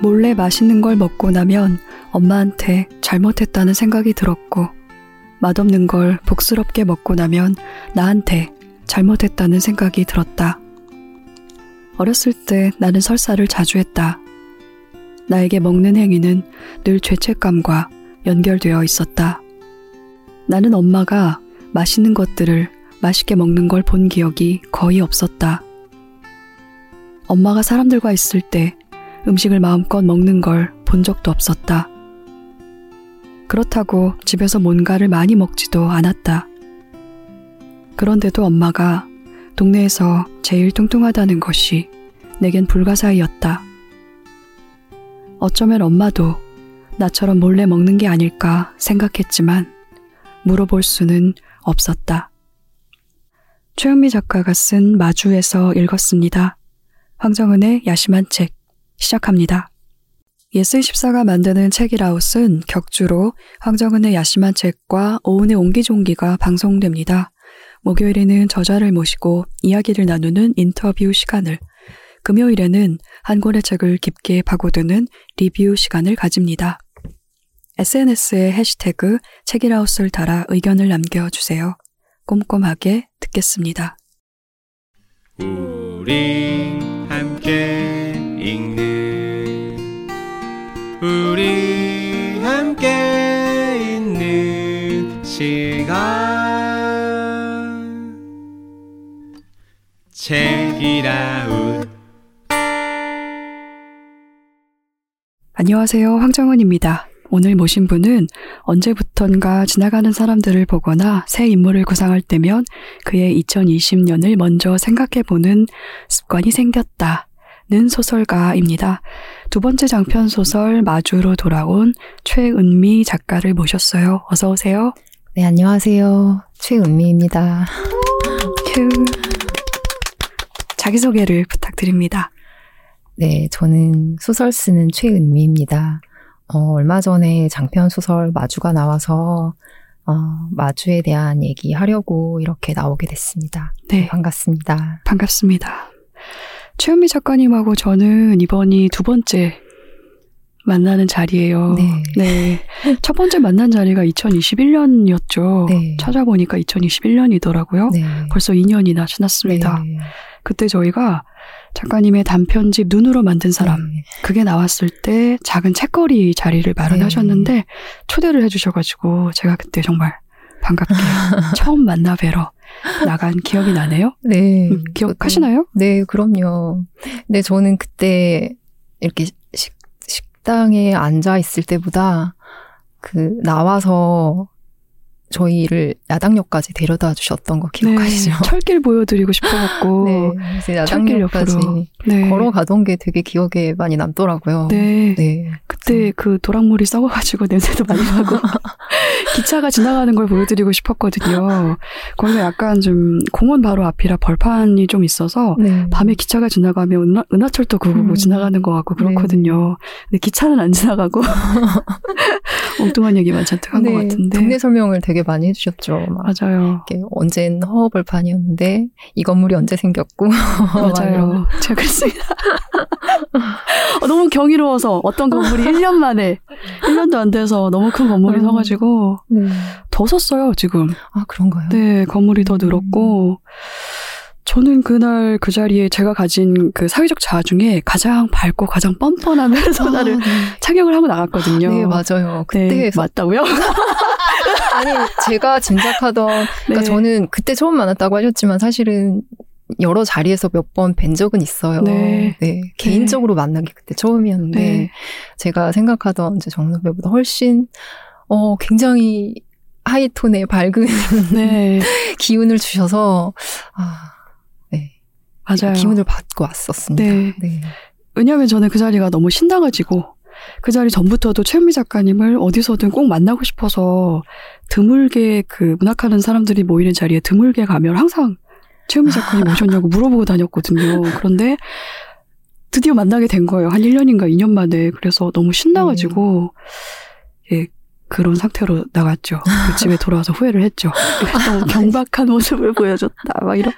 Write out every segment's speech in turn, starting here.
몰래 맛있는 걸 먹고 나면 엄마한테 잘못했다는 생각이 들었고, 맛없는 걸 복스럽게 먹고 나면 나한테 잘못했다는 생각이 들었다. 어렸을 때 나는 설사를 자주 했다. 나에게 먹는 행위는 늘 죄책감과 연결되어 있었다. 나는 엄마가 맛있는 것들을 맛있게 먹는 걸 본 기억이 거의 없었다. 엄마가 사람들과 있을 때 음식을 마음껏 먹는 걸 본 적도 없었다. 그렇다고 집에서 뭔가를 많이 먹지도 않았다. 그런데도 엄마가 동네에서 제일 뚱뚱하다는 것이 내겐 불가사의였다. 어쩌면 엄마도 나처럼 몰래 먹는 게 아닐까 생각했지만 물어볼 수는 없었다. 최은미 작가가 쓴 마주에서 읽었습니다. 황정은의 야심한 책 시작합니다. 예스24가 만드는 책읽아웃은 격주로 황정은의 야심한 책과 오은의 옹기종기가 방송됩니다. 목요일에는 저자를 모시고 이야기를 나누는 인터뷰 시간을, 금요일에는 한 권의 책을 깊게 파고드는 리뷰 시간을 가집니다. SNS에 해시태그 책이라웃을 달아 의견을 남겨주세요. 꼼꼼하게 듣겠습니다. 우리 함께 우리 함께 있는 시간 책이라웃 안녕하세요. 황정은입니다. 오늘 모신 분은 언제부턴가 지나가는 사람들을 보거나 새 인물을 구상할 때면 그의 2020년을 먼저 생각해보는 습관이 생겼다 는 소설가입니다. 두 번째 장편 소설 마주로 돌아온 최은미 작가를 모셨어요. 어서 오세요. 네, 안녕하세요. 최은미입니다. 큐. 자기소개를 부탁드립니다. 네, 저는 소설 쓰는 최은미입니다. 어, 얼마 전에 장편 소설 마주가 나와서 어, 마주에 대한 얘기 하려고 이렇게 나오게 됐습니다. 네. 반갑습니다. 반갑습니다. 최은미 작가님하고 저는 이번이 두 번째 만나는 자리예요. 네. 네. 첫 번째 만난 자리가 2021년이었죠. 네. 찾아보니까 2021년이더라고요. 네. 벌써 2년이나 지났습니다. 네. 그때 저희가 작가님의 단편집 눈으로 만든 사람 네. 그게 나왔을 때 작은 책거리 자리를 마련하셨는데 초대를 해주셔가지고 제가 그때 정말 반갑게 처음 만나 뵈러 나간 기억이 나네요. 네. 음, 기억하시나요? 네, 그럼요. 근데 저는 그때 이렇게 식, 식당에 앉아 있을 때보다 그 나와서 저희를 야당역까지 데려다 주셨던 거 기억하시죠? 네, 철길 보여드리고 싶어갖고 네, 야당역까지 옆으로 네. 걸어가던 게 되게 기억에 많이 남더라고요. 네. 네. 그때 그 도랑물이 썩어가지고 냄새도 많이 나고 기차가 지나가는 걸 보여드리고 싶었거든요. 거기가 약간 좀 공원 바로 앞이라 벌판이 좀 있어서 네. 밤에 기차가 지나가면 은하, 은하철도 그거 음. 지나가는 것 같고 그렇거든요. 근데 기차는 안 지나가고 엉뚱한 얘기만 잔뜩 한것 네, 같은데 동네 설명을 되게 많이 해주셨죠. 막 맞아요. 이렇게 언젠 허허벌판이었는데 이 건물이 언제 생겼고 맞아요. 제가 그랬습니다. 어, 너무 경이로워서 어떤 건물이 1년 만에 1년도 안 돼서 너무 큰 건물이 음. 서가지고 네. 더 섰어요 지금. 아 그런가요? 네, 건물이 더 음. 늘었고 저는 그날 그 자리에 제가 가진 그 사회적 자아 중에 가장 밝고 가장 뻔뻔한 페르소나를 아, 네. 착용을 하고 나갔거든요. 네 맞아요. 그때 네, 맞다고요? 아니 제가 짐작하던 그러니까 네. 저는 그때 처음 만났다고 하셨지만 사실은 여러 자리에서 몇 번 뵌 적은 있어요. 네. 개인적으로 만난 게 그때 처음이었는데 네. 제가 생각하던 이제 정 선배보다 훨씬 어 굉장히 하이톤의 밝은 네, 기운을 주셔서 아 네. 맞아요. 기운을 받고 왔었습니다. 네. 네. 왜냐하면 저는 그 자리가 너무 신나가지고 그 자리 전부터도 최은미 작가님을 어디서든 꼭 만나고 싶어서 드물게 그 문학하는 사람들이 모이는 자리에 드물게 가면 항상 최은미 작가님 오셨냐고 물어보고 다녔거든요. 그런데 드디어 만나게 된 거예요. 한 1년인가 2년 만에. 그래서 너무 신나가지고, 예, 그런 상태로 나갔죠. 그 집에 돌아와서 후회를 했죠. 너무 경박한 모습을 보여줬다. 막 이런,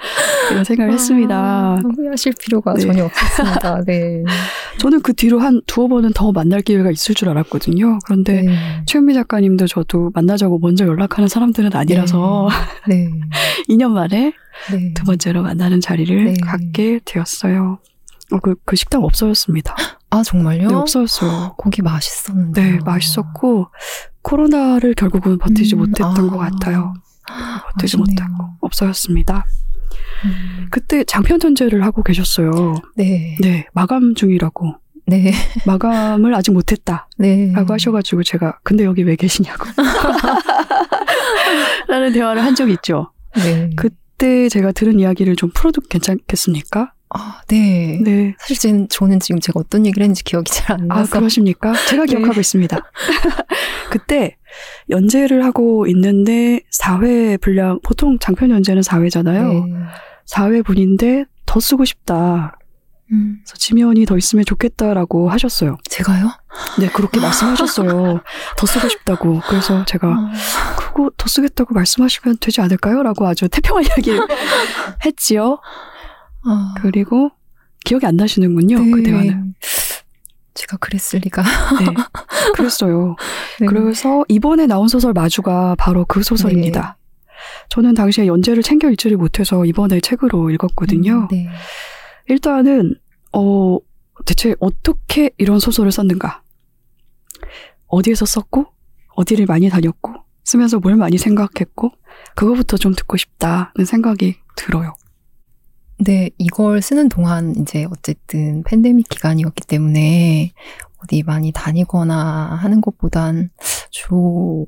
이런 생각을 했습니다. 아, 후회하실 필요가 네. 전혀 없었습니다. 네. 저는 그 뒤로 한 두어 번은 더 만날 기회가 있을 줄 알았거든요. 그런데 네. 최은미 작가님도 저도 만나자고 먼저 연락하는 사람들은 아니라서 네. 2년 만에 네. 두 번째로 만나는 자리를 네. 갖게 되었어요. 어, 그, 그 식당 없어졌습니다. 아, 정말요? 네, 없어졌어요. 고기 맛있었는데. 네, 맛있었고, 코로나를 결국은 버티지 음, 못했던 아. 것 같아요. 버티지 아쉽네요. 못하고, 없어졌습니다. 음, 그때 장편 전제를 하고 계셨어요. 네. 네, 마감 중이라고. 네. 마감을 아직 못했다. 네. 라고 하셔가지고 제가, 근데 여기 왜 계시냐고. 라는 대화를 한 적이 있죠. 네. 그때 제가 들은 이야기를 좀 풀어도 괜찮겠습니까? 아, 네. 네. 사실 전- 저는 지금 제가 어떤 얘기를 했는지 기억이 잘안 아, 나서. 그러십니까? 제가 네. 기억하고 있습니다. 그때 연재를 하고 있는데 4회 분량, 보통 장편 연재는 4회잖아요. 네. 4회 분인데 더 쓰고 싶다. 음, 그래서 지면이 더 있으면 좋겠다라고 하셨어요. 제가요? 네, 그렇게 말씀하셨어요. 더 쓰고 싶다고. 그래서 제가 아, 그거 더 쓰겠다고 말씀하시면 되지 않을까요? 라고 아주 태평한 이야기를 했지요. 아, 그리고 기억이 안 나시는군요. 그 네. 대화는. 제가 그랬을 리가. 네. 그랬어요. 네. 그래서 이번에 나온 소설 마주가 바로 그 소설입니다. 저는 당시에 연재를 챙겨 읽지를 못해서 이번에 책으로 읽었거든요. 음, 네. 일단은 어 대체 어떻게 이런 소설을 썼는가? 어디에서 썼고 어디를 많이 다녔고 쓰면서 뭘 많이 생각했고 그거부터 좀 듣고 싶다는 생각이 들어요. 네, 이걸 쓰는 동안 이제 어쨌든 팬데믹 기간이었기 때문에 어디 많이 다니거나 하는 것보단 주로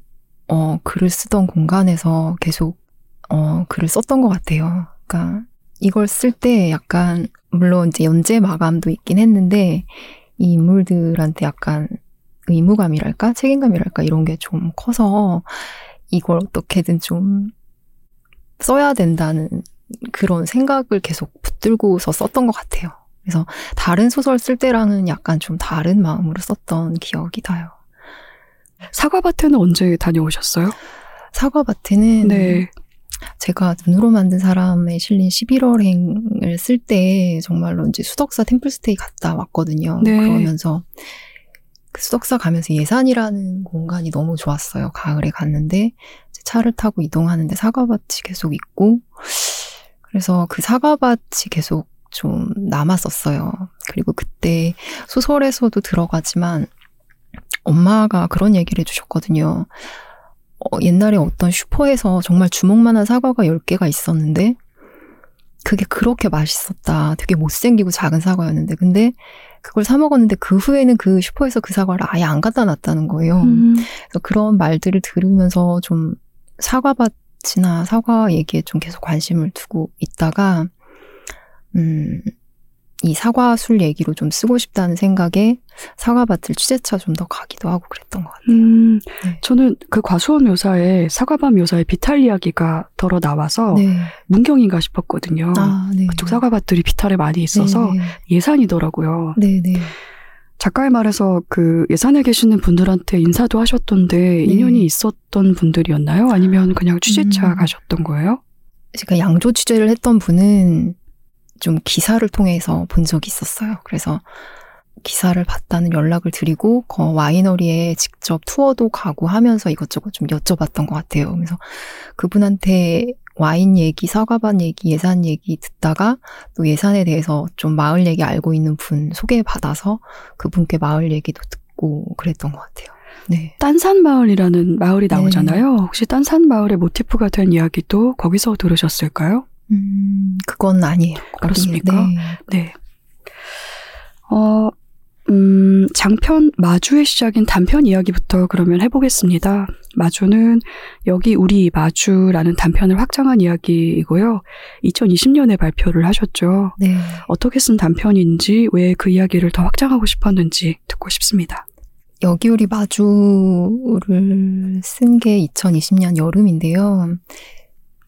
어, 글을 쓰던 공간에서 계속 어, 글을 썼던 것 같아요. 그러니까 이걸 쓸 때 약간 물론 이제 연재 마감도 있긴 했는데 이 인물들한테 약간 의무감이랄까 책임감이랄까 이런 게 좀 커서 이걸 어떻게든 좀 써야 된다는 그런 생각을 계속 붙들고서 썼던 것 같아요. 그래서 다른 소설 쓸 때랑은 약간 좀 다른 마음으로 썼던 기억이 나요. 사과밭에는 언제 다녀오셨어요? 사과밭에는 네. 제가 눈으로 만든 사람에 실린 11월행을 쓸 때 정말로 이제 수덕사 템플스테이 갔다 왔거든요. 네. 그러면서 그 수덕사 가면서 예산이라는 공간이 너무 좋았어요. 가을에 갔는데 차를 타고 이동하는데 사과밭이 계속 있고 그래서 그 사과밭이 계속 좀 남았었어요. 그리고 그때 소설에서도 들어가지만 엄마가 그런 얘기를 해주셨거든요. 어, 옛날에 어떤 슈퍼에서 정말 주먹만한 사과가 10개가 있었는데 그게 그렇게 맛있었다. 되게 못생기고 작은 사과였는데 근데 그걸 사 먹었는데 그 후에는 그 슈퍼에서 그 사과를 아예 안 갖다 놨다는 거예요. 음, 그래서 그런 말들을 들으면서 좀 사과밭 이나 사과 얘기에 좀 계속 관심을 두고 있다가 음, 이 사과술 얘기로 좀 쓰고 싶다는 생각에 사과밭을 취재차 좀 더 가기도 하고 그랬던 것 같아요. 음, 네. 저는 그 과수원 묘사에 사과밭 묘사에 비탈 이야기가 덜어 나와서 네. 문경인가 싶었거든요. 아, 네. 그쪽 사과밭들이 비탈에 많이 있어서 네. 예산이더라고요. 네, 네. 작가의 말에서 그 예산에 계시는 분들한테 인사도 하셨던데 네. 인연이 있었던 분들이었나요? 아니면 그냥 취재차 음. 가셨던 거예요? 제가 양조 취재를 했던 분은 좀 기사를 통해서 본 적이 있었어요. 그래서 기사를 봤다는 연락을 드리고 그 와이너리에 직접 투어도 가고 하면서 이것저것 좀 여쭤봤던 것 같아요. 그래서 그분한테 와인 얘기, 사과밭 얘기, 예산 얘기 듣다가 또 예산에 대해서 좀 마을 얘기 알고 있는 분 소개받아서 그분께 마을 얘기도 듣고 그랬던 것 같아요. 네. 딴산마을이라는 마을이 네. 나오잖아요. 혹시 딴산마을의 모티프가 된 이야기도 거기서 들으셨을까요? 음, 그건 아니에요. 그렇습니까? 네. 네. 어, 음, 장편 마주의 시작인 단편 이야기부터 그러면 해보겠습니다. 마주는 여기 우리 마주라는 단편을 확장한 이야기이고요. 2020년에 발표를 하셨죠. 네. 어떻게 쓴 단편인지, 왜 그 이야기를 더 확장하고 싶었는지 듣고 싶습니다. 여기 우리 마주를 쓴 게 2020년 여름인데요.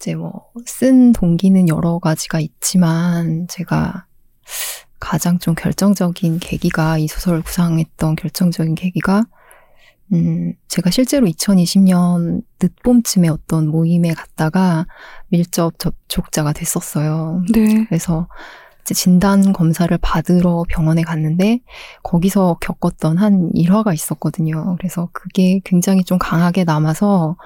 이제 뭐, 쓴 동기는 여러 가지가 있지만, 제가 가장 좀 결정적인 계기가, 이 소설을 구상했던 결정적인 계기가, 음, 제가 실제로 2020년 늦봄쯤에 어떤 모임에 갔다가 밀접 접촉자가 됐었어요. 네. 그래서 진단 검사를 받으러 병원에 갔는데 거기서 겪었던 한 일화가 있었거든요. 그래서 그게 굉장히 좀 강하게 남아서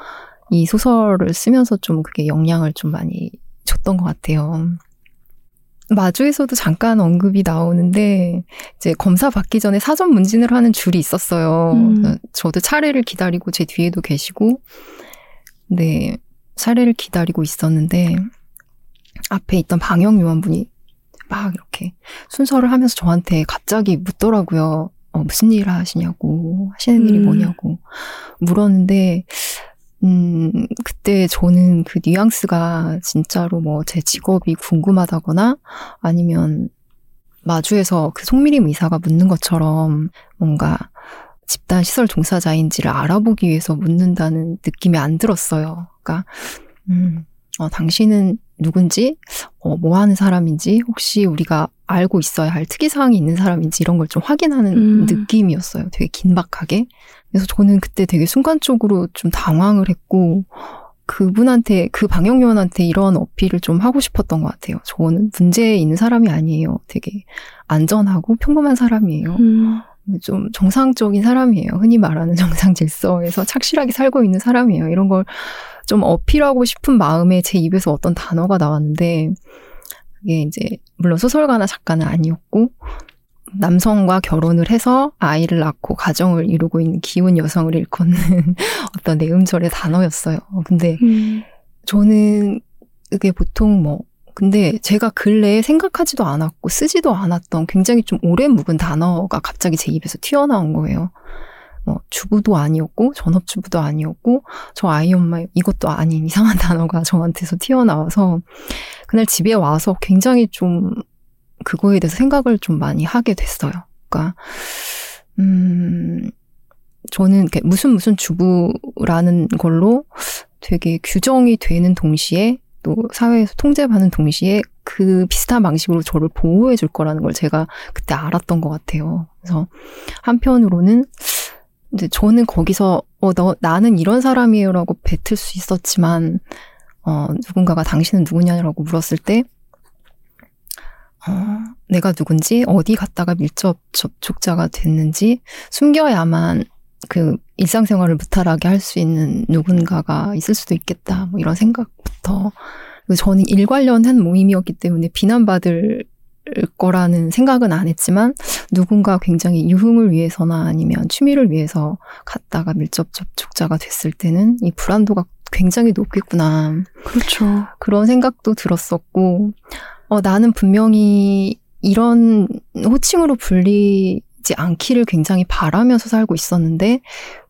이 소설을 쓰면서 좀 그게 영향을 좀 많이 줬던 것 같아요. 마주에서도 잠깐 언급이 나오는데 이제 검사 받기 전에 사전 문진을 하는 줄이 있었어요. 음. 저도 차례를 기다리고 제 뒤에도 계시고, 네 차례를 기다리고 있었는데 앞에 있던 방역 요원분이 막 이렇게 순서를 하면서 저한테 갑자기 묻더라고요. 어, 무슨 일 하시냐고 하시는 일이 음. 뭐냐고 물었는데 음, 그때 저는 그 뉘앙스가 진짜로 뭐 제 직업이 궁금하다거나 아니면 마주에서 그 송미림 의사가 묻는 것처럼 뭔가 집단 시설 종사자인지를 알아보기 위해서 묻는다는 느낌이 안 들었어요. 그러니까, 음, 어, 당신은 누군지, 어, 뭐 하는 사람인지, 혹시 우리가 알고 있어야 할 특이사항이 있는 사람인지 이런 걸 좀 확인하는 음. 느낌이었어요. 되게 긴박하게. 그래서 저는 그때 되게 순간적으로 좀 당황을 했고, 그분한테, 그 방역요원한테 이런 어필을 좀 하고 싶었던 것 같아요. 저는 문제 있는 사람이 아니에요. 되게 안전하고 평범한 사람이에요. 음. 좀 정상적인 사람이에요. 흔히 말하는 정상 질서에서 착실하게 살고 있는 사람이에요. 이런 걸 좀 어필하고 싶은 마음에 제 입에서 어떤 단어가 나왔는데, 그게 이제, 물론 소설가나 작가는 아니었고, 남성과 결혼을 해서 아이를 낳고 가정을 이루고 있는 기운 여성을 일컫는 어떤 내음절의 단어였어요. 근데 음. 저는 그게 보통 뭐 근데 제가 근래에 생각하지도 않았고 쓰지도 않았던 굉장히 좀 오래 묵은 단어가 갑자기 제 입에서 튀어나온 거예요. 뭐 주부도 아니었고 전업주부도 아니었고 저 아이 엄마 이것도 아닌 이상한 단어가 저한테서 튀어나와서 그날 집에 와서 굉장히 좀 그거에 대해서 생각을 좀 많이 하게 됐어요. 그러니까 음 저는 무슨 무슨 주부라는 걸로 되게 규정이 되는 동시에 또 사회에서 통제받는 동시에 그 비슷한 방식으로 저를 보호해 줄 거라는 걸 제가 그때 알았던 것 같아요. 그래서 한편으로는 이제 저는 거기서 어, 너, 나는 이런 사람이에요라고 뱉을 수 있었지만 어, 누군가가 당신은 누구냐라고 물었을 때 어, 내가 누군지 어디 갔다가 밀접 접촉자가 됐는지 숨겨야만 그 일상생활을 무탈하게 할 수 있는 누군가가 있을 수도 있겠다. 뭐 이런 생각부터. 저는 일 관련한 모임이었기 때문에 비난받을 거라는 생각은 안 했지만 누군가 굉장히 유흥을 위해서나 아니면 취미를 위해서 갔다가 밀접 접촉자가 됐을 때는 이 불안도가 굉장히 높겠구나. 그렇죠. 그런 생각도 들었었고, 어, 나는 분명히 이런 호칭으로 불리지 않기를 굉장히 바라면서 살고 있었는데,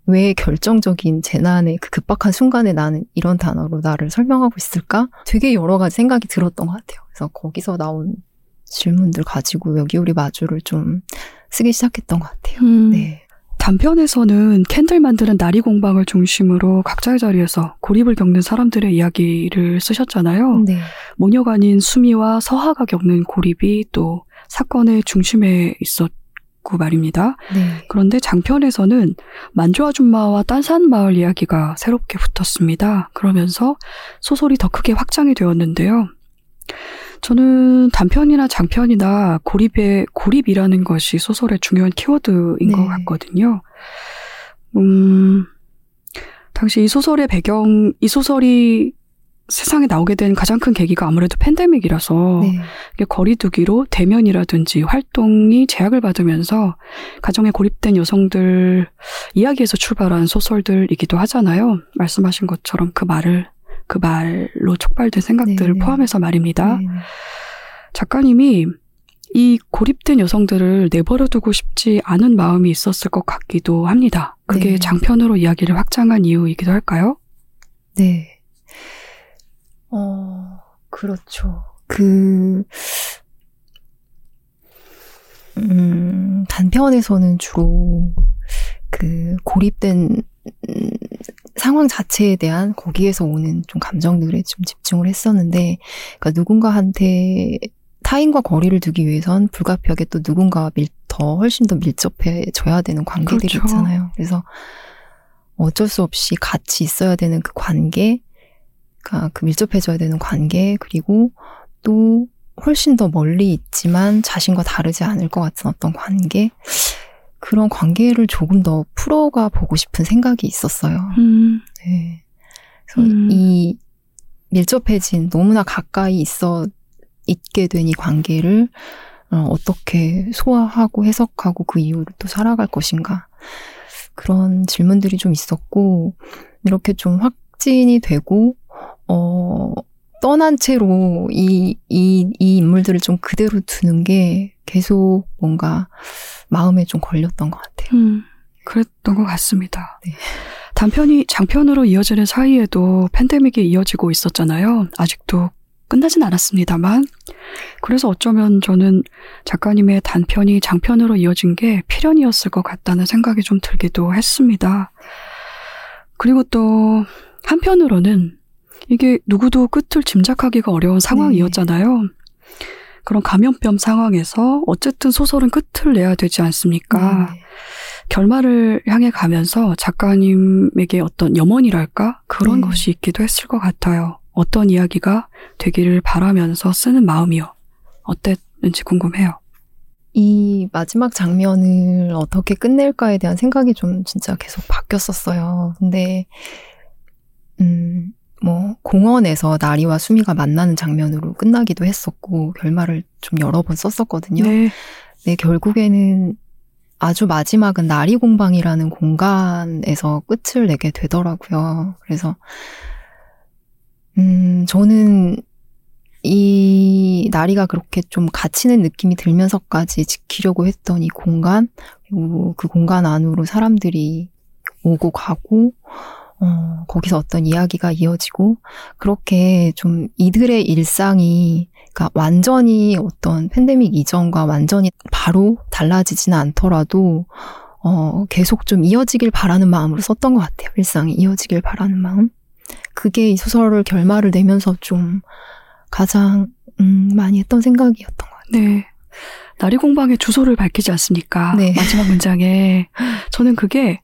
왜 결정적인 재난의 그 급박한 순간에 나는 이런 단어로 나를 설명하고 있을까? 되게 여러 가지 생각이 들었던 것 같아요. 그래서 거기서 나온 질문들 가지고 여기 우리 마주를 좀 쓰기 시작했던 것 같아요. 음. 네. 단편에서는 캔들 만드는 나리 공방을 중심으로 각자의 자리에서 고립을 겪는 사람들의 이야기를 쓰셨잖아요. 네. 모녀가 아닌 수미와 서하가 겪는 고립이 또 사건의 중심에 있었고 말입니다. 네. 그런데 장편에서는 만조 아줌마와 딴산 마을 이야기가 새롭게 붙었습니다. 그러면서 소설이 더 크게 확장이 되었는데요. 저는 단편이나 장편이나 고립의 고립이라는 것이 소설의 중요한 키워드인 네. 것 같거든요. 음, 당시 이 소설의 배경, 이 소설이 세상에 나오게 된 가장 큰 계기가 아무래도 팬데믹이라서 네. 거리두기로 대면이라든지 활동이 제약을 받으면서 가정에 고립된 여성들 이야기에서 출발한 소설들이기도 하잖아요. 말씀하신 것처럼 그 말을 그 말로 촉발된 생각들을 네네. 포함해서 말입니다. 네. 작가님이 이 고립된 여성들을 내버려두고 싶지 않은 마음이 있었을 것 같기도 합니다. 그게 네. 장편으로 이야기를 확장한 이유이기도 할까요? 네. 어, 그렇죠. 그, 음, 단편에서는 주로 그 고립된 음, 상황 자체에 대한 거기에서 오는 좀 감정들에 좀 집중을 했었는데, 그러니까 누군가한테 타인과 거리를 두기 위해선 불가피하게 또 누군가와 밀, 더 훨씬 더 밀접해져야 되는 관계들이 그렇죠. 있잖아요. 그래서 어쩔 수 없이 같이 있어야 되는 그 관계, 그러니까 그 밀접해져야 되는 관계, 그리고 또 훨씬 더 멀리 있지만 자신과 다르지 않을 것 같은 어떤 관계, 그런 관계를 조금 더 풀어가 보고 싶은 생각이 있었어요. 음, 네. 그래서 음. 이 밀접해진 너무나 가까이 있어 있게 된 이 관계를 어, 어떻게 소화하고 해석하고 그 이후로 또 살아갈 것인가 그런 질문들이 좀 있었고 이렇게 좀 확진이 되고 어 떠난 채로 이, 이, 이 인물들을 좀 그대로 두는 게 계속 뭔가 마음에 좀 걸렸던 것 같아요. 음, 그랬던 것 같습니다. 네. 단편이 장편으로 이어지는 사이에도 팬데믹이 이어지고 있었잖아요. 아직도 끝나진 않았습니다만. 그래서 어쩌면 저는 작가님의 단편이 장편으로 이어진 게 필연이었을 것 같다는 생각이 좀 들기도 했습니다. 그리고 또 한편으로는 이게 누구도 끝을 짐작하기가 어려운 상황이었잖아요. 그런 감염병 상황에서 어쨌든 소설은 끝을 내야 되지 않습니까? 네. 결말을 향해 가면서 작가님에게 어떤 염원이랄까? 그런 네. 것이 있기도 했을 것 같아요. 어떤 이야기가 되기를 바라면서 쓰는 마음이요. 어땠는지 궁금해요. 이 마지막 장면을 어떻게 끝낼까에 대한 생각이 좀 진짜 계속 바뀌었었어요. 근데, 음, 뭐, 공원에서 나리와 수미가 만나는 장면으로 끝나기도 했었고, 결말을 좀 여러 번 썼었거든요. 네. 네, 결국에는 아주 마지막은 나리 공방이라는 공간에서 끝을 내게 되더라고요. 그래서, 음, 저는 이 나리가 그렇게 좀 갇히는 느낌이 들면서까지 지키려고 했던 이 공간, 그리고 그 공간 안으로 사람들이 오고 가고, 어, 거기서 어떤 이야기가 이어지고, 그렇게 좀 이들의 일상이, 그러니까 완전히 어떤 팬데믹 이전과 완전히 바로 달라지지는 않더라도, 어, 계속 좀 이어지길 바라는 마음으로 썼던 것 같아요. 일상이 이어지길 바라는 마음. 그게 이 소설을 결말을 내면서 좀 가장, 음, 많이 했던 생각이었던 것 같아요. 네. 나리 공방의 주소를 밝히지 않습니까? 네. 마지막 문장에. 저는 그게,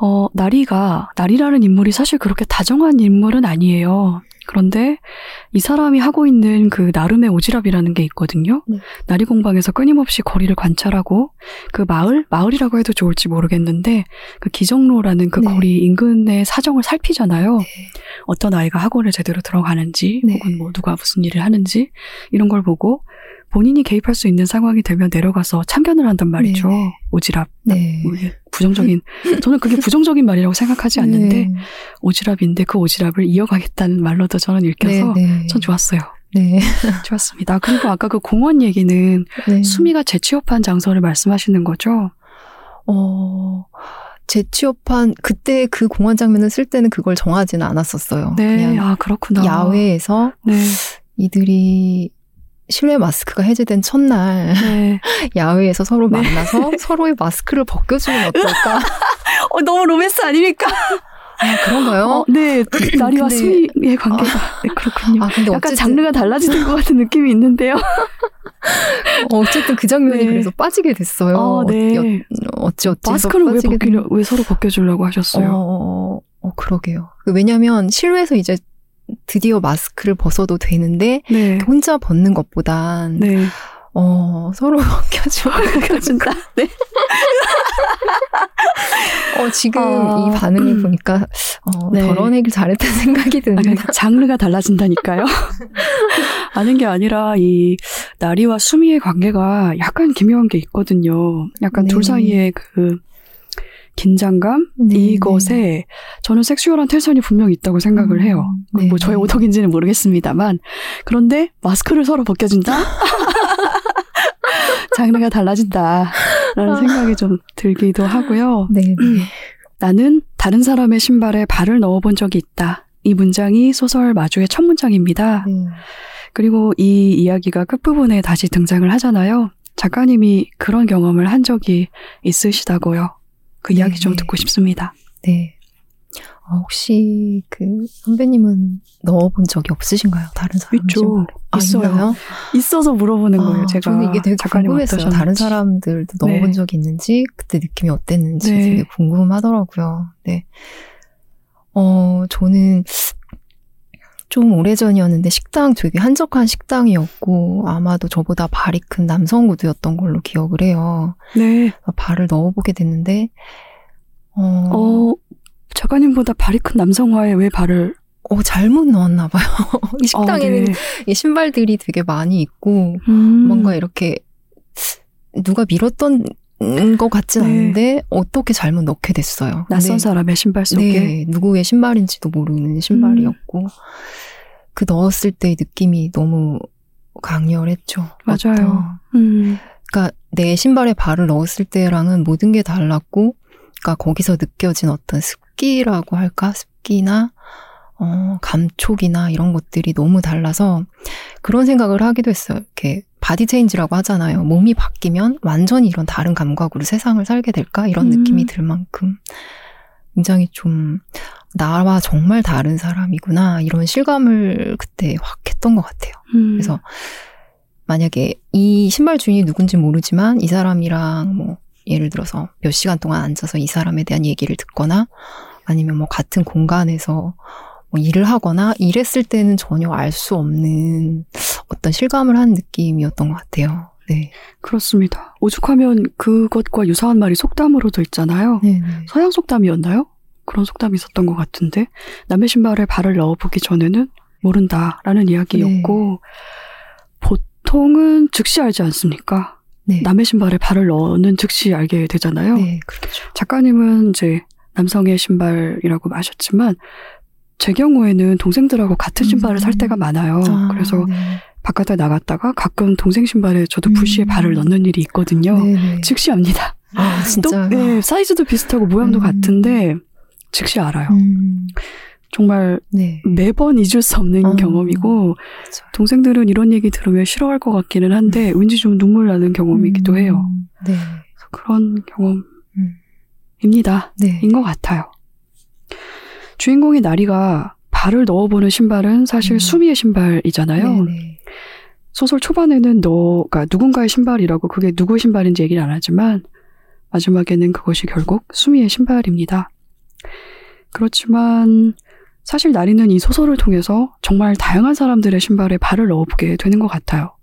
어, 나리가, 나리라는 인물이 사실 그렇게 다정한 인물은 아니에요. 그런데 이 사람이 하고 있는 그 나름의 오지랖이라는 게 있거든요. 네. 나리 공방에서 끊임없이 거리를 관찰하고 그 마을, 마을이라고 해도 좋을지 모르겠는데 그 기정로라는 그 네. 거리 인근의 사정을 살피잖아요. 네. 어떤 아이가 학원을 제대로 들어가는지 네. 혹은 뭐 누가 무슨 일을 하는지 이런 걸 보고 본인이 개입할 수 있는 상황이 되면 내려가서 참견을 한단 말이죠. 네. 오지랖. 네. 뭐 부정적인 저는 그게 부정적인 말이라고 생각하지 않는데 네. 오지랖인데 그 오지랖을 이어가겠다는 말로도 저는 읽혀서 네, 네. 전 좋았어요. 네. 좋았습니다. 그리고 아까 그 공원 얘기는 네. 수미가 재취업한 장소를 말씀하시는 거죠? 어, 재취업한, 그때 그 공원 장면을 쓸 때는 그걸 정하지는 않았었어요. 네, 아 그렇구나. 야외에서 네, 이들이 실내 마스크가 해제된 첫날 네. 야외에서 서로 네. 만나서 서로의 마스크를 벗겨주면 어떨까? 어 너무 로맨스 아닙니까? 아, 그런가요? 어, 네, 나리와 근데- 수미의 관계가 네, 그렇군요. 아, 근데 약간 어쨌든, 장르가 달라지는 것 같은 느낌이 있는데요. 어, 어쨌든 그 장면이 네. 그래서 빠지게 됐어요. 아, 네. 어, 어찌 어찌 마스크를 왜 벗기려, 된- 왜 서로 벗겨주려고 하셨어요? 어, 어, 그러게요. 그 왜냐면 실외에서 이제 드디어 마스크를 벗어도 되는데 네, 혼자 벗는 것보단 네. 어, 서로 벗겨줘. 벗겨준다. 네. 어, 지금 아, 이 반응을 음. 보니까 어, 네. 덜어내길 잘했다는 생각이 아, 듭니다. 그러니까 장르가 달라진다니까요. 아는 게 아니라 이 나리와 수미의 관계가 약간 기묘한 게 있거든요. 약간 둘 네. 사이의 그 긴장감 네, 이것에 저는 섹슈얼한 텐션이 분명히 있다고 생각을 음, 해요. 네, 뭐 저의 네. 오덕인지는 모르겠습니다.만 그런데 마스크를 서로 벗겨준다. 장르가 달라진다라는 생각이 좀 들기도 하고요. 네, 네. 나는 다른 사람의 신발에 발을 넣어본 적이 있다. 이 문장이 소설 마주의 첫 문장입니다. 네. 그리고 이 이야기가 끝부분에 다시 등장을 하잖아요. 작가님이 그런 경험을 한 적이 있으시다고요. 그 이야기 좀 네. 듣고 싶습니다. 네. 어, 혹시 그 선배님은 넣어본 적이 없으신가요? 다른 사람 있죠. 아, 있어요. 있나요? 있어서 물어보는 거예요. 아, 제가 저는 이게 되게 궁금했어요. 다른 사람들도 네. 넣어본 적이 있는지 그때 느낌이 어땠는지 네. 되게 궁금하더라고요. 네. 어, 저는 좀 오래전이었는데 식당 되게 한적한 식당이었고 아마도 저보다 발이 큰 남성 구두였던 걸로 기억을 해요. 네. 발을 넣어보게 됐는데 어, 어, 작가님보다 발이 큰 남성화에 왜 발을 어, 잘못 넣었나 봐요. 이 어, 식당에는 네. 이 신발들이 되게 많이 있고 음. 뭔가 이렇게 누가 밀었던 것 같진 네. 않은데 어떻게 잘못 넣게 됐어요. 낯선 근데 사람의 신발 속에 네, 누구의 신발인지도 모르는 신발이었고 그 넣었을 때의 느낌이 너무 강렬했죠. 맞아요. 음. 그러니까 내 신발에 발을 넣었을 때랑은 모든 게 달랐고, 그러니까 거기서 느껴진 어떤 습기라고 할까, 습기나 어, 감촉이나 이런 것들이 너무 달라서 그런 생각을 하기도 했어요. 이렇게 body change라고 하잖아요. 몸이 바뀌면 완전히 이런 다른 감각으로 세상을 살게 될까 이런 음. 느낌이 들 만큼 굉장히 좀 나와 정말 다른 사람이구나 이런 실감을 그때 확 했던 것 같아요. 음. 그래서 만약에 이 신발 주인이 누군지 모르지만 이 사람이랑 뭐 예를 들어서 몇 시간 동안 앉아서 이 사람에 대한 얘기를 듣거나 아니면 뭐 같은 공간에서 뭐 일을 하거나 이랬을 때는 전혀 알 수 없는 어떤 실감을 한 느낌이었던 것 같아요. 네. 그렇습니다. 오죽하면 그것과 유사한 말이 속담으로도 있잖아요. 네. 서양 속담이었나요? 그런 속담이 있었던 것 같은데 남의 신발에 발을 넣어보기 전에는 모른다라는 이야기였고 보통은 즉시 알지 않습니까? 네. 남의 신발에 발을 넣는 즉시 알게 되잖아요. 네, 그렇죠. 작가님은 이제 남성의 신발이라고 하셨지만 제 경우에는 동생들하고 같은 신발을 살 음. 때가 많아요. 아, 그래서 네. 바깥에 나갔다가 가끔 동생 신발에 저도 부시에 음. 발을 넣는 일이 있거든요. 네, 네. 즉시 압니다. 아, 진짜. 또, 네, 사이즈도 비슷하고 모양도 음. 같은데 즉시 알아요. 음, 정말 네. 매번 잊을 수 없는 어. 경험이고 맞아요. 동생들은 이런 얘기 들으면 싫어할 것 같기는 한데 왠지 좀 눈물 나는 경험이기도 해요. 음, 네. 그런 음. 경험입니다. 네. 인것 같아요. 주인공의 나리가 발을 넣어보는 신발은 사실 음. 수미의 신발이잖아요. 네, 네. 소설 초반에는 너가 누군가의 신발이라고 그게 누구의 신발인지 얘기를 안 하지만 마지막에는 그것이 결국 수미의 신발입니다. 그렇지만 사실 나리는 이 소설을 통해서 정말 다양한 사람들의 신발에 발을 넣어보게 되는 것 같아요.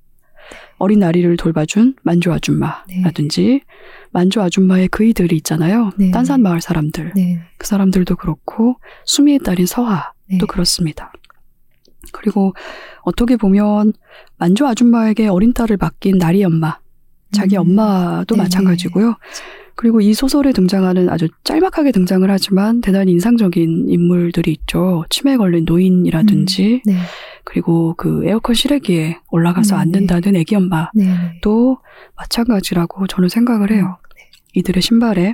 어린 나리를 돌봐준 만조 아줌마라든지 만조 아줌마의 그이들이 있잖아요. 네. 딴산 마을 사람들. 네. 그 사람들도 그렇고 수미의 딸인 서하도 네. 그렇습니다. 그리고 어떻게 보면 만조 아줌마에게 어린 딸을 맡긴 나리 엄마, 자기 음. 엄마도 네네. 마찬가지고요. 그리고 이 소설에 등장하는 아주 짤막하게 등장을 하지만 대단히 인상적인 인물들이 있죠. 치매에 걸린 노인이라든지 네. 그리고 그 에어컨 실외기에 올라가서 음, 앉는다는 애기 엄마도 네. 네. 마찬가지라고 저는 생각을 해요. 이들의 신발에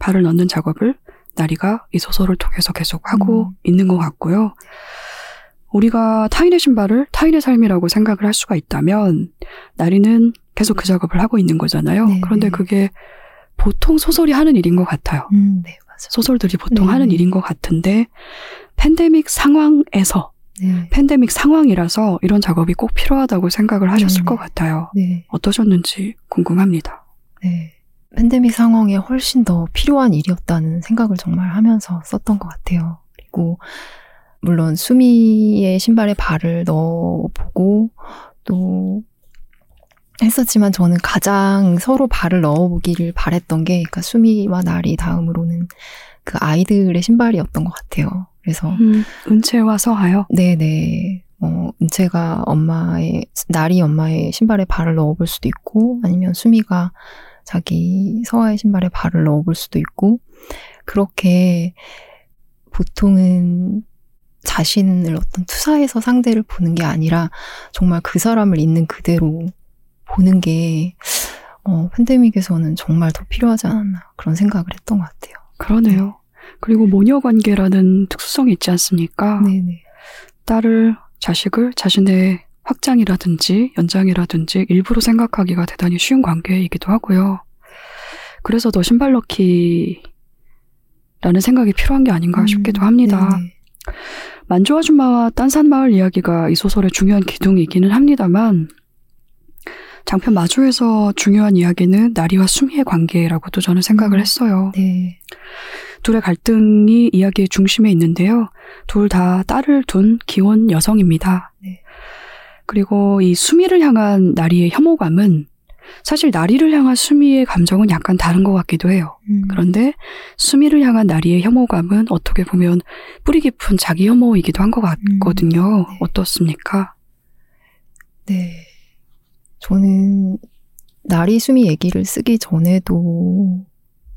발을 넣는 작업을 나리가 이 소설을 통해서 계속 하고 음. 있는 것 같고요. 우리가 타인의 신발을 타인의 삶이라고 생각을 할 수가 있다면 나리는 계속 그 작업을 하고 있는 거잖아요. 네, 그런데 네. 그게 보통 소설이 하는 일인 것 같아요. 음, 네. 소설들이 보통 네, 하는 네. 일인 것 같은데 팬데믹 상황에서 네. 팬데믹 상황이라서 이런 작업이 꼭 필요하다고 생각을 하셨을 네, 것 네. 같아요. 네. 어떠셨는지 궁금합니다. 네. 팬데믹 상황에 훨씬 더 필요한 일이었다는 생각을 정말 하면서 썼던 것 같아요. 그리고 물론 수미의 신발에 발을 넣어보고 또 했었지만 저는 가장 서로 발을 넣어보기를 바랬던 게 그러니까 수미와 나리 다음으로는 그 아이들의 신발이었던 것 같아요. 그래서 음, 은채와 서하요. 네네. 뭐, 은채가 엄마의, 나리 엄마의 신발에 발을 넣어볼 수도 있고, 아니면 수미가 자기 서아의 신발에 발을 넣어볼 수도 있고, 그렇게 보통은 자신을 어떤 투사해서 상대를 보는 게 아니라, 정말 그 사람을 있는 그대로 보는 게, 어, 팬데믹에서는 정말 더 필요하지 않았나, 그런 생각을 했던 것 같아요. 그러네요. 그리고 모녀 관계라는 특수성이 있지 않습니까? 네네. 딸을, 자식을 자신의 확장이라든지 연장이라든지 일부러 생각하기가 대단히 쉬운 관계이기도 하고요. 그래서 더 신발 넣기라는 생각이 필요한 게 아닌가 싶기도 합니다. 음, 네네. 만조 아줌마와 딴산 마을 이야기가 이 소설의 중요한 기둥이기는 합니다만 장편 마주에서 중요한 이야기는 나리와 수미의 관계라고도 저는 생각을 음. 했어요. 네. 둘의 갈등이 이야기의 중심에 있는데요. 둘 다 딸을 둔 기혼 여성입니다. 네. 그리고 이 수미를 향한 나리의 혐오감은 사실 나리를 향한 수미의 감정은 약간 다른 것 같기도 해요. 음. 그런데 수미를 향한 나리의 혐오감은 어떻게 보면 뿌리 깊은 자기 혐오이기도 한 것 같거든요. 네. 어떻습니까? 네. 저는 나리 수미 얘기를 쓰기 전에도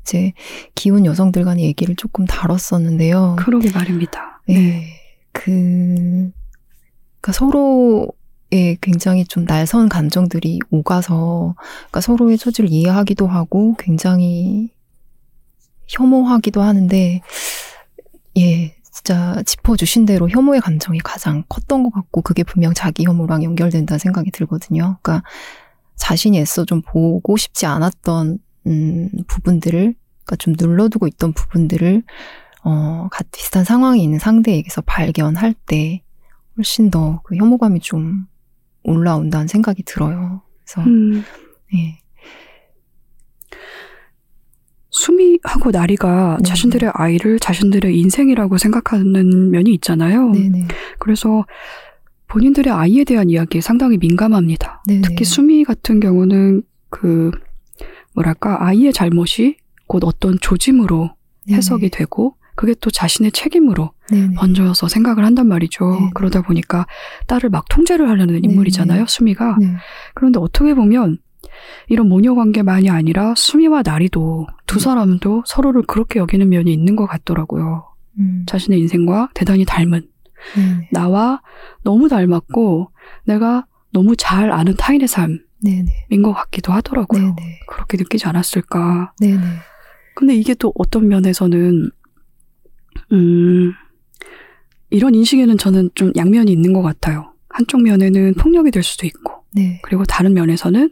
이제 기혼 여성들 간의 얘기를 조금 다뤘었는데요. 그러게 말입니다. 네. 그, 그러니까 서로의 굉장히 좀 날선 감정들이 오가서, 그러니까 서로의 처지를 이해하기도 하고, 굉장히 혐오하기도 하는데, 예, 진짜 짚어주신 대로 혐오의 감정이 가장 컸던 것 같고, 그게 분명 자기 혐오랑 연결된다는 생각이 들거든요. 그러니까 자신이 애써 좀 보고 싶지 않았던, 음, 부분들을, 그러니까 좀 눌러두고 있던 부분들을 어, 같 비슷한 상황에 있는 상대에게서 발견할 때 훨씬 더 그 혐오감이 좀 올라온다는 생각이 들어요. 그래서, 음, 예. 수미하고 나리가 네. 자신들의 아이를 자신들의 인생이라고 생각하는 면이 있잖아요. 네네. 그래서 본인들의 아이에 대한 이야기에 상당히 민감합니다. 네네. 특히 수미 같은 경우는 그 뭐랄까 아이의 잘못이 곧 어떤 조짐으로 해석이 되고 그게 또 자신의 책임으로. 번져서 생각을 한단 말이죠. 네. 그러다 보니까 딸을 막 통제를 하려는 네, 인물이잖아요, 네. 수미가. 네. 그런데 어떻게 보면 이런 모녀 관계만이 아니라 수미와 나리도 두 네. 사람도 서로를 그렇게 여기는 면이 있는 것 같더라고요. 음. 자신의 인생과 대단히 닮은 네네. 나와 너무 닮았고 내가 너무 잘 아는 타인의 삶인 네네. 것 같기도 하더라고요. 네네. 그렇게 느끼지 않았을까. 근데 이게 또 어떤 면에서는 음 이런 인식에는 저는 좀 양면이 있는 것 같아요. 한쪽 면에는 폭력이 될 수도 있고 네. 그리고 다른 면에서는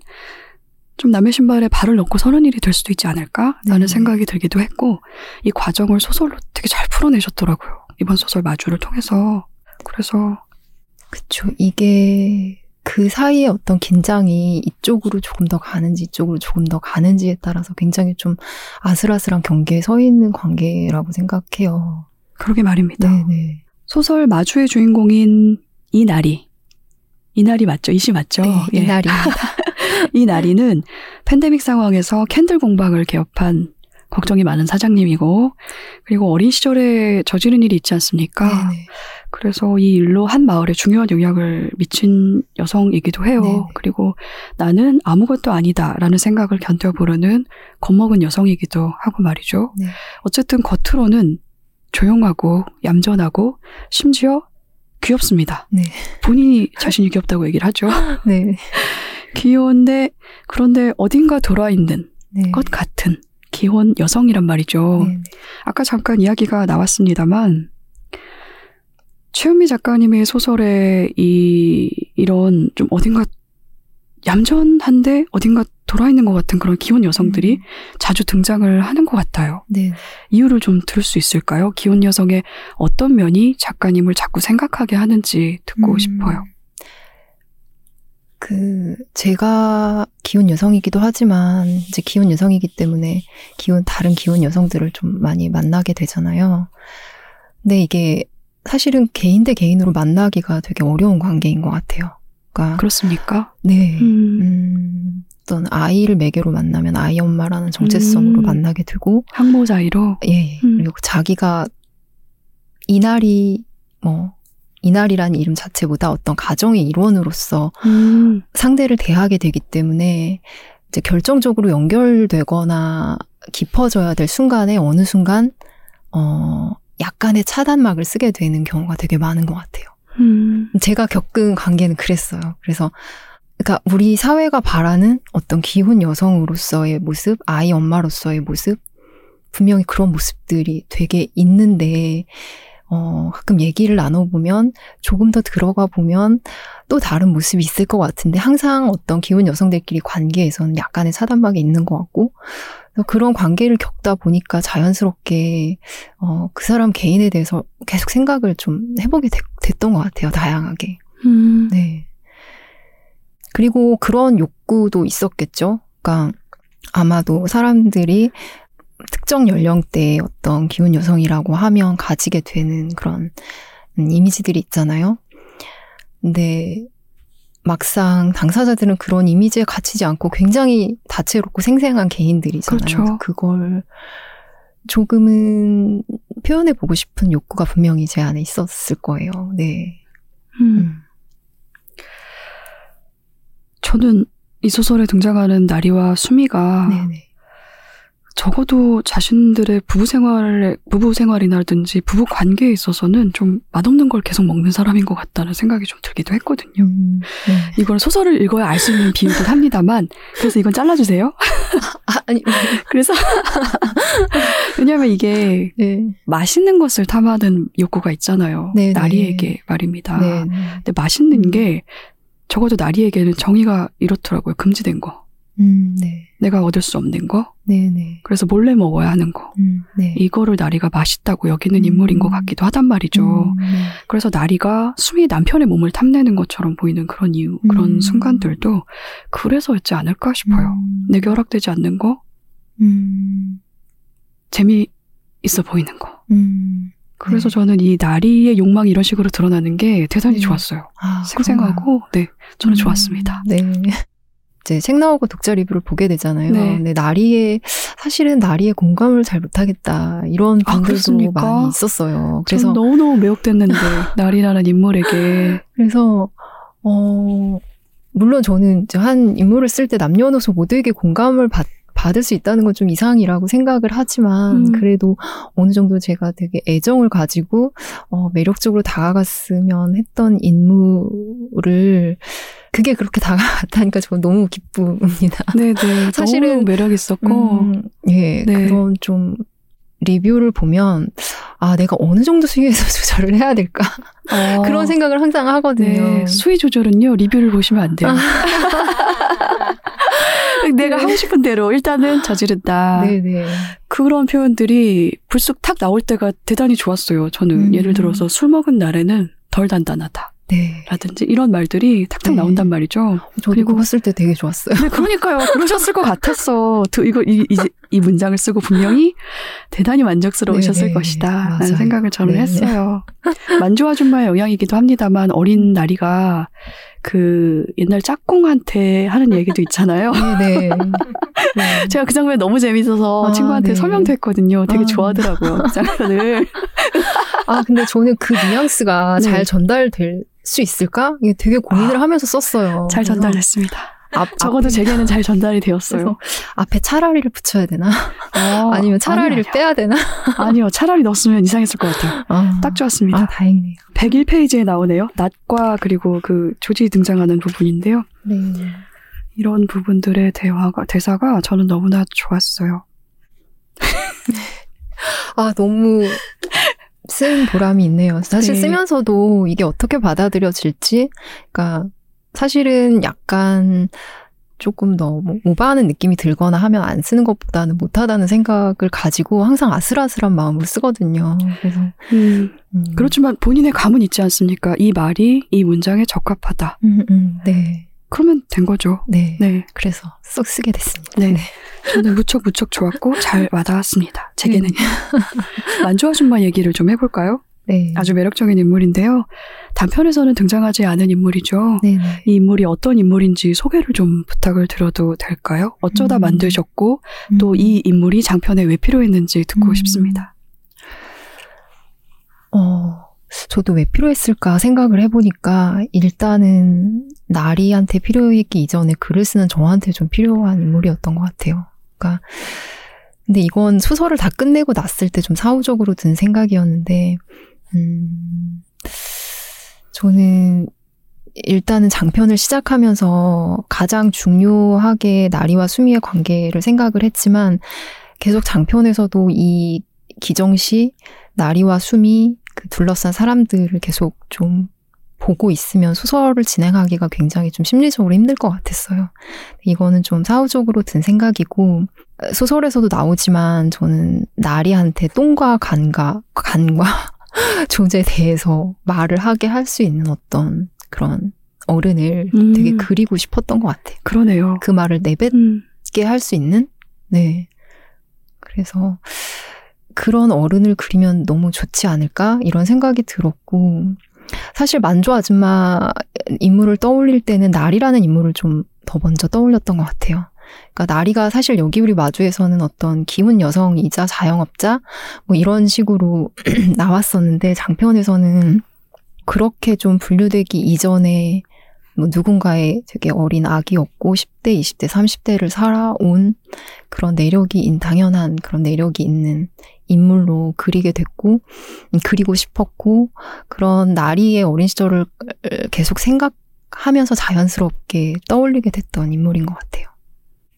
좀 남의 신발에 발을 넣고 서는 일이 될 수도 있지 않을까라는 네. 생각이 들기도 했고 이 과정을 소설로 되게 잘 풀어내셨더라고요. 이번 소설 마주를 통해서 그래서 그쵸. 이게 그 사이에 어떤 긴장이 이쪽으로 조금 더 가는지 이쪽으로 조금 더 가는지에 따라서 굉장히 좀 아슬아슬한 경계에 서 있는 관계라고 생각해요. 그러게 말입니다. 네네. 소설 마주의 주인공인 이나리 이나리 맞죠? 이시 맞죠? 네, 예. 이날입니다. 이 나리는 팬데믹 상황에서 캔들 공방을 개업한 걱정이 많은 사장님이고 그리고 어린 시절에 저지른 일이 있지 않습니까? 네네. 그래서 이 일로 한 마을에 중요한 영향을 미친 여성이기도 해요. 네네. 그리고 나는 아무것도 아니다라는 생각을 견뎌보려는 겁먹은 여성이기도 하고 말이죠. 네. 어쨌든 겉으로는 조용하고 얌전하고 심지어 귀엽습니다. 네. 본인이 자신이 귀엽다고 얘기를 하죠. 네. 귀여운데 그런데 어딘가 돌아 있는 네. 것 같은 기혼 여성이란 말이죠. 네. 아까 잠깐 이야기가 나왔습니다만 최은미 작가님의 소설에 이 이런 좀 어딘가 얌전한데 어딘가 돌아있는 것 같은 그런 기혼 여성들이 음. 자주 등장을 하는 것 같아요. 네. 이유를 좀 들을 수 있을까요? 기혼 여성의 어떤 면이 작가님을 자꾸 생각하게 하는지 듣고 음. 싶어요. 그 제가 기혼 여성이기도 하지만 이제 기혼 여성이기 때문에 기혼 다른 기혼 여성들을 좀 많이 만나게 되잖아요. 근데 이게 사실은 개인 대 개인으로 만나기가 되게 어려운 관계인 것 같아요. 그러니까 그렇습니까? 네. 음, 음, 어떤 아이를 매개로 만나면 아이 엄마라는 정체성으로 음. 만나게 되고 항모자이로 예, 예. 음. 그리고 자기가 이날이 뭐 이날이라는 이름 자체보다 어떤 가정의 일원으로서 음, 상대를 대하게 되기 때문에 이제 결정적으로 연결되거나 깊어져야 될 순간에 어느 순간 어 약간의 차단막을 쓰게 되는 경우가 되게 많은 것 같아요. 음, 제가 겪은 관계는 그랬어요. 그래서 그러니까 우리 사회가 바라는 어떤 기혼 여성으로서의 모습, 아이 엄마로서의 모습 분명히 그런 모습들이 되게 있는데 어, 가끔 얘기를 나눠보면 조금 더 들어가 보면 또 다른 모습이 있을 것 같은데 항상 어떤 기혼 여성들끼리 관계에서는 약간의 차단막이 있는 것 같고 그런 관계를 겪다 보니까 자연스럽게 어, 그 사람 개인에 대해서 계속 생각을 좀 해보게 됐, 됐던 것 같아요. 다양하게. 음, 네. 그리고 그런 욕구도 있었겠죠. 그러니까 아마도 사람들이 특정 연령대의 어떤 기혼 여성이라고 하면 가지게 되는 그런 음, 이미지들이 있잖아요. 근데 막상 당사자들은 그런 이미지에 갇히지 않고 굉장히 다채롭고 생생한 개인들이잖아요. 그렇죠. 그걸 조금은 표현해 보고 싶은 욕구가 분명히 제 안에 있었을 거예요. 네. 음. 음. 저는 이 소설에 등장하는 나리와 수미가 네네. 적어도 자신들의 부부 생활에 부부 생활이라든지 부부 관계에 있어서는 좀 맛없는 걸 계속 먹는 사람인 것 같다는 생각이 좀 들기도 했거든요. 음, 네. 이걸 소설을 읽어야 알 수 있는 비유긴 합니다만 그래서 이건 잘라주세요. 아, 아니, 그래서 왜냐하면 이게 네. 맛있는 것을 탐하는 욕구가 있잖아요. 네, 네. 나리에게 말입니다. 네. 네. 근데 맛있는 음. 게 적어도 나리에게는 정의가 이렇더라고요. 금지된 거. 음, 네. 내가 얻을 수 없는 거. 네, 네. 그래서 몰래 먹어야 하는 거. 음, 네. 이거를 나리가 맛있다고 여기는 음. 인물인 것 같기도 하단 말이죠. 음, 네. 그래서 나리가 수미 남편의 몸을 탐내는 것처럼 보이는 그런 이유, 그런 음. 순간들도 그래서였지 않을까 싶어요. 음. 내게 허락되지 않는 거, 음, 재미 있어 보이는 거. 음. 그래서 네. 저는 이 나리의 욕망이 이런 식으로 드러나는 게 대단히 네. 좋았어요. 아, 생생하고, 네, 저는 음, 좋았습니다. 네. 이제 책 나오고 독자 리뷰를 보게 되잖아요. 네. 근데 나리의 사실은 나리의 공감을 잘 못하겠다 이런 아, 분들도 그렇습니까? 많이 있었어요. 그래서 그래서 너무 너무 매혹됐는데, 나리라는 인물에게. 그래서 어 물론 저는 이제 한 인물을 쓸 때 남녀노소 모두에게 공감을 받 받을 수 있다는 건 좀 이상이라고 생각을 하지만 음. 그래도 어느 정도 제가 되게 애정을 가지고 어, 매력적으로 다가갔으면 했던 인물을 그게 그렇게 다가갔다니까 저 너무 기쁩니다. 네네. 사실은 너무 매력 있었고, 음, 예, 네. 그런 좀 리뷰를 보면 아 내가 어느 정도 수위에서 조절을 해야 될까 어, 그런 생각을 항상 하거든요. 네, 수위 조절은요, 리뷰를 보시면 안 돼요. 내가 하고 싶은 대로 일단은 저지른다. 네네. 그런 표현들이 불쑥 탁 나올 때가 대단히 좋았어요. 저는 음. 예를 들어서 술 먹은 날에는 덜 단단하다. 네. 라든지 이런 말들이 탁탁 네. 나온단 말이죠. 저도 그리고- 그거 쓸 때 되게 좋았어요. 네, 그러니까요. 그러셨을 것 같았어. 또 이거 이, 이, 이 문장을 쓰고 분명히 대단히 만족스러우셨을 네, 네. 것이다. 라는. 생각을 저는 네. 했어요. 만주 아줌마의 영향이기도 합니다만 어린 나리가 그 옛날 짝꿍한테 하는 얘기도 있잖아요. 네네. 네. 제가 그 장면 너무 재밌어서 아, 친구한테 네. 설명도 했거든요. 되게 아. 좋아하더라고요. 그 장면을. 아 근데 저는 그 뉘앙스가 네. 잘 전달될 수 있을까? 이게 되게 고민을 아, 하면서 썼어요. 잘 전달됐습니다. 앞, 적어도 앞에, 제게는 잘 전달이 되었어요. 앞에 차라리를 붙여야 되나? 어, 아니면 차라리를 아니요, 빼야 되나? 아니요. 차라리 넣었으면 이상했을 것 같아요. 아, 딱 좋았습니다. 아 다행이네요. 101페이지에 나오네요. 낮과 그리고 그 조지 등장하는 부분인데요. 네. 이런 부분들의 대화가 대사가 저는 너무나 좋았어요. 아 너무 쓴 보람이 있네요. 사실 네. 쓰면서도 이게 어떻게 받아들여질지, 그러니까 사실은 약간 조금 너무 오버하는 느낌이 들거나 하면 안 쓰는 것보다는 못하다는 생각을 가지고 항상 아슬아슬한 마음으로 쓰거든요. 그래서 음, 음. 그렇지만 본인의 감은 있지 않습니까? 이 말이 이 문장에 적합하다. 음, 음, 네, 그러면 된 거죠. 네, 네. 그래서 쏙 쓰게 됐습니다. 네. 저는 무척 무척 좋았고 잘 와닿았습니다. 제게는. 음. 만주 아줌마 얘기를 좀 해볼까요? 네, 아주 매력적인 인물인데요. 단편에서는 등장하지 않은 인물이죠. 네, 네. 이 인물이 어떤 인물인지 소개를 좀 부탁을 드려도 될까요? 어쩌다 음. 만드셨고 또이 인물이 장편에 왜 필요했는지 듣고 음. 싶습니다. 어, 저도 왜 필요했을까 생각을 해보니까 일단은 나리한테 필요했기 이전에 글을 쓰는 저한테 좀 필요한 인물이었던 것 같아요. 그러니까 근데 이건 소설을 다 끝내고 났을 때 좀 사후적으로 든 생각이었는데, 음, 저는 일단은 장편을 시작하면서 가장 중요하게 나리와 수미의 관계를 생각을 했지만 계속 장편에서도 이 기정씨, 나리와 수미, 그 둘러싼 사람들을 계속 좀 보고 있으면 소설을 진행하기가 굉장히 좀 심리적으로 힘들 것 같았어요. 이거는 좀 사후적으로 든 생각이고, 소설에서도 나오지만 저는 나리한테 똥과 간과, 간과 존재에 대해서 말을 하게 할 수 있는 어떤 그런 어른을 음. 되게 그리고 싶었던 것 같아요. 그러네요. 그 말을 내뱉게 음, 할수 있는? 네. 그래서 그런 어른을 그리면 너무 좋지 않을까? 이런 생각이 들었고, 사실 만조 아줌마 인물을 떠올릴 때는 날이라는 인물을 좀 더 먼저 떠올렸던 것 같아요. 그러니까 나리가 사실 여기 우리 마주에서는 어떤 기훈 여성이자 자영업자 뭐 이런 식으로 나왔었는데 장편에서는 그렇게 좀 분류되기 이전에 뭐 누군가의 되게 어린 아기였고 10대, 20대, 30대를 살아온 그런 내력이 당연한 그런 내력이 있는 인물로 그리게 됐고 그리고 싶었고 그런 나리의 어린 시절을 계속 생각하면서 자연스럽게 떠올리게 됐던 인물인 것 같아요.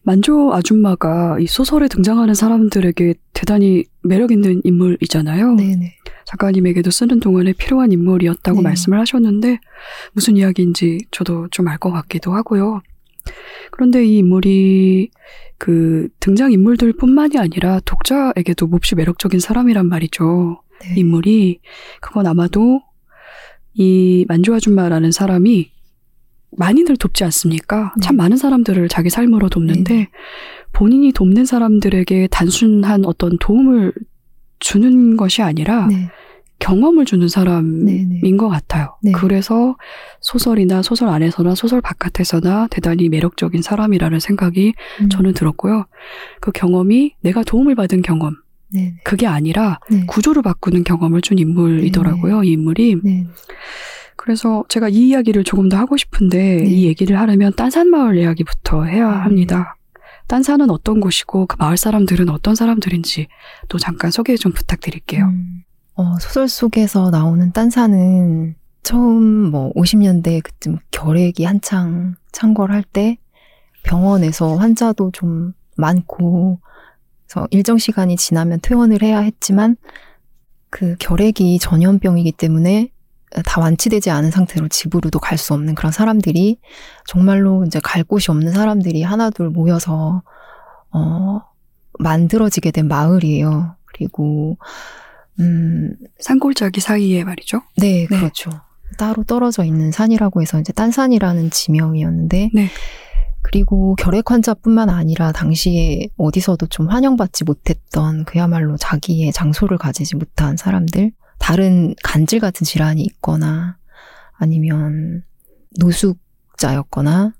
만조 아줌마가 이 소설에 등장하는 사람들에게 대단히 매력 있는 인물이잖아요. 네네. 작가님에게도 쓰는 동안에 필요한 인물이었다고 네. 말씀을 하셨는데 무슨 이야기인지 저도 좀 알 것 같기도 하고요. 그런데 이 인물이 그 등장 인물들 뿐만이 아니라 독자에게도 몹시 매력적인 사람이란 말이죠. 네. 인물이 그건 아마도 이 만조 아줌마라는 사람이 많이들 돕지 않습니까? 네. 참 많은 사람들을 자기 삶으로 돕는데 본인이 돕는 사람들에게 단순한 어떤 도움을 주는 것이 아니라 네. 경험을 주는 사람인 네, 네. 것 같아요. 네. 그래서 소설이나 소설 안에서나 소설 바깥에서나 대단히 매력적인 사람이라는 생각이 음. 저는 들었고요. 그 경험이 내가 도움을 받은 경험, 네. 그게 아니라 네. 구조를 바꾸는 경험을 준 인물이더라고요, 이 인물이. 네. 그래서 제가 이 이야기를 조금 더 하고 싶은데 네. 이 얘기를 하려면 딴산마을 이야기부터 해야 음. 합니다. 딴 산은 어떤 곳이고 그 마을 사람들은 어떤 사람들인지 또 잠깐 소개 좀 부탁드릴게요. 음. 어, 소설 속에서 나오는 딴사는 처음 뭐 50년대 그쯤 결핵이 한창 창궐할 때 병원에서 환자도 좀 많고 그래서 일정 시간이 지나면 퇴원을 해야 했지만 그 결핵이 전염병이기 때문에 다 완치되지 않은 상태로 집으로도 갈 수 없는 그런 사람들이 정말로 이제 갈 곳이 없는 사람들이 하나둘 모여서 어 만들어지게 된 마을이에요. 그리고 음 산골짜기 사이에 말이죠. 네, 네. 그렇죠. 따로 떨어져 있는 산이라고 해서 이제 딴산이라는 지명이었는데, 네. 그리고 결핵 환자뿐만 아니라 당시에 어디서도 좀 환영받지 못했던 그야말로 자기의 장소를 가지지 못한 사람들, 다른 간질 같은 질환이 있거나 아니면 노숙자였거나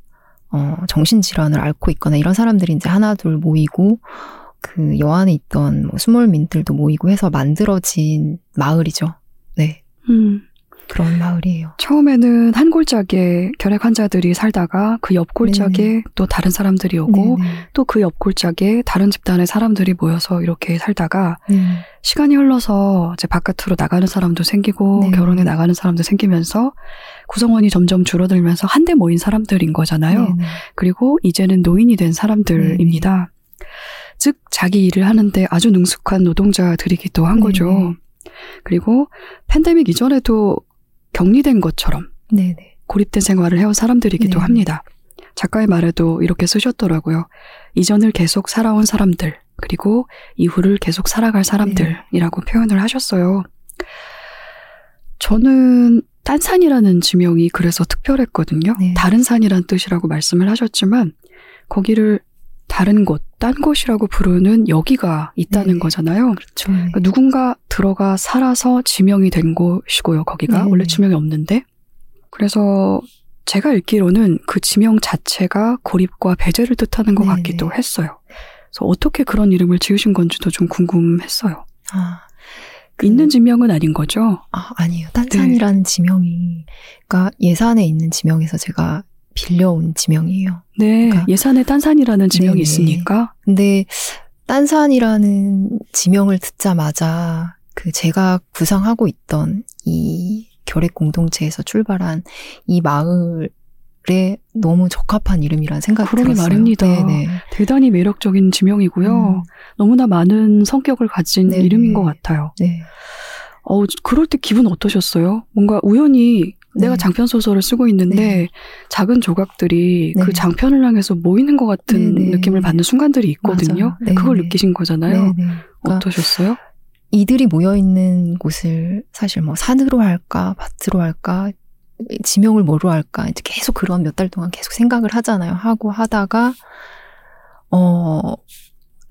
어, 정신질환을 앓고 있거나 이런 사람들이 이제 하나둘 모이고 그 여안에 있던 뭐 수몰민들도 모이고 해서 만들어진 마을이죠. 네. 음, 그런 마을이에요. 처음에는 한 골짜기에 결핵 환자들이 살다가 그 옆 골짜기에 또 다른 사람들이 오고 네네. 또그 옆 골짜기에 다른 집단의 사람들이 모여서 이렇게 살다가 네. 시간이 흘러서 이제 바깥으로 나가는 사람도 생기고 네. 결혼에 나가는 사람도 생기면서 구성원이 점점 줄어들면서 한데 모인 사람들인 거잖아요. 네네. 그리고 이제는 노인이 된 사람들입니다. 즉 자기 일을 하는데 아주 능숙한 노동자들이기도 한 네네. 거죠. 그리고 팬데믹 이전에도 격리된 것처럼 네네. 고립된 생활을 해온 사람들이기도 네. 합니다. 작가의 말에도 이렇게 쓰셨더라고요. 이전을 계속 살아온 사람들, 그리고 이후를 계속 살아갈 사람들이라고 표현을 하셨어요. 저는 딴산이라는 지명이 그래서 특별했거든요. 네. 다른 산이란 뜻이라고 말씀을 하셨지만 거기를 다른 곳, 딴 곳이라고 부르는 여기가 있다는 네. 거잖아요. 그렇죠. 그러니까 누군가 들어가 살아서 지명이 된 곳이고요, 거기가. 네. 원래 지명이 없는데. 그래서 제가 읽기로는 그 지명 자체가 고립과 배제를 뜻하는 것 네, 같기도 네. 했어요. 그래서 어떻게 그런 이름을 지으신 건지도 좀 궁금했어요. 아, 그- 있는 지명은 아닌 거죠? 아, 아니에요. 딴산이라는 지명이, 그러니까 예산에 있는 지명에서 제가 빌려온 지명이에요. 네, 그러니까- 예산에 딴산이라는 지명이 네네. 있으니까. 근데 딴산이라는 지명을 듣자마자 그 제가 구상하고 있던 이 결핵 공동체에서 출발한 이 마을에 너무 적합한 이름이라는 생각이 그러게 들었어요. 말입니다. 네네. 대단히 매력적인 지명이고요. 음, 너무나 많은 성격을 가진 네네. 이름인 것 같아요. 네. 어, 그럴 때 기분 어떠셨어요? 뭔가 우연히 내가 네. 장편 소설을 쓰고 있는데 네. 작은 조각들이 네. 그 장편을 향해서 모이는 것 같은 네, 네. 느낌을 받는 순간들이 있거든요. 네, 그걸 네. 느끼신 거잖아요. 그러니까 어떠셨어요? 이들이 모여 있는 곳을 사실 뭐 산으로 할까 밭으로 할까 지명을 뭐로 할까 이제 계속 그런 몇 달 동안 계속 생각을 하잖아요. 하고 하다가 어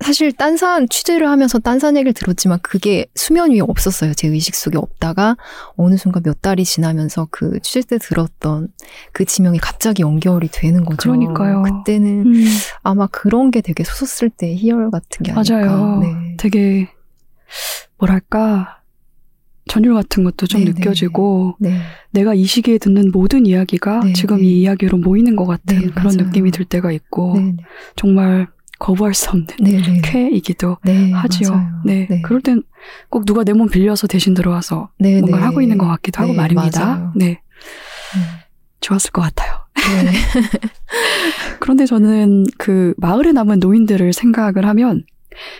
사실 딴산 취재를 하면서 딴산 얘기를 들었지만 그게 수면 위에 없었어요. 제 의식 속에 없다가 어느 순간 몇 달이 지나면서 그 취재 때 들었던 그 지명이 갑자기 연결이 되는 거죠. 그러니까요. 그때는 음, 아마 그런 게 되게 쓸때 희열 같은 게 아닐까. 맞아요. 네. 되게 뭐랄까 전율 같은 것도 좀 네네. 느껴지고 네. 내가 이 시기에 듣는 모든 이야기가 네, 지금 네. 이 이야기로 모이는 것 같은 네, 그런 맞아요. 느낌이 들 때가 있고 네. 정말 거부할 수 없는 네. 네. 쾌이기도 네. 하지요. 맞아요. 네. 그럴 땐 꼭 누가 내 몸 빌려서 대신 들어와서 네, 뭔가 네. 하고 있는 것 같기도 하고 네, 말입니다. 맞아요. 네. 음. 좋았을 것 같아요. 네. 그런데 저는 그 마을에 남은 노인들을 생각을 하면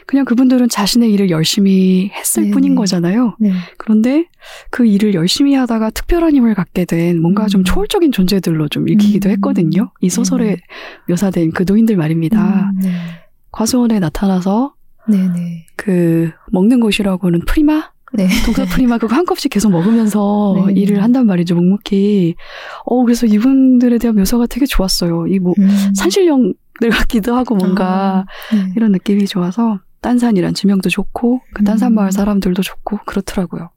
그냥 그분들은 자신의 일을 열심히 했을 네네. 뿐인 거잖아요. 네. 그런데 그 일을 열심히 하다가 특별한 힘을 갖게 된 뭔가 좀 음. 초월적인 존재들로 좀 읽히기도 음. 했거든요. 이 소설에 네네. 묘사된 그 노인들 말입니다. 음, 네. 과수원에 나타나서 네. 네. 그 먹는 곳이라고는 프리마? 네. 동서 프리마 그거 한 컵씩 계속 먹으면서 네. 일을 한단 말이죠, 묵묵히. 어, 그래서 이분들에 대한 묘사가 되게 좋았어요. 이 뭐, 음. 산신령 들 같기도 하고 뭔가 아, 네. 이런 느낌이 좋아서 딴산이란 지명도 좋고 그 딴산 음. 마을 사람들도 좋고 그렇더라고요.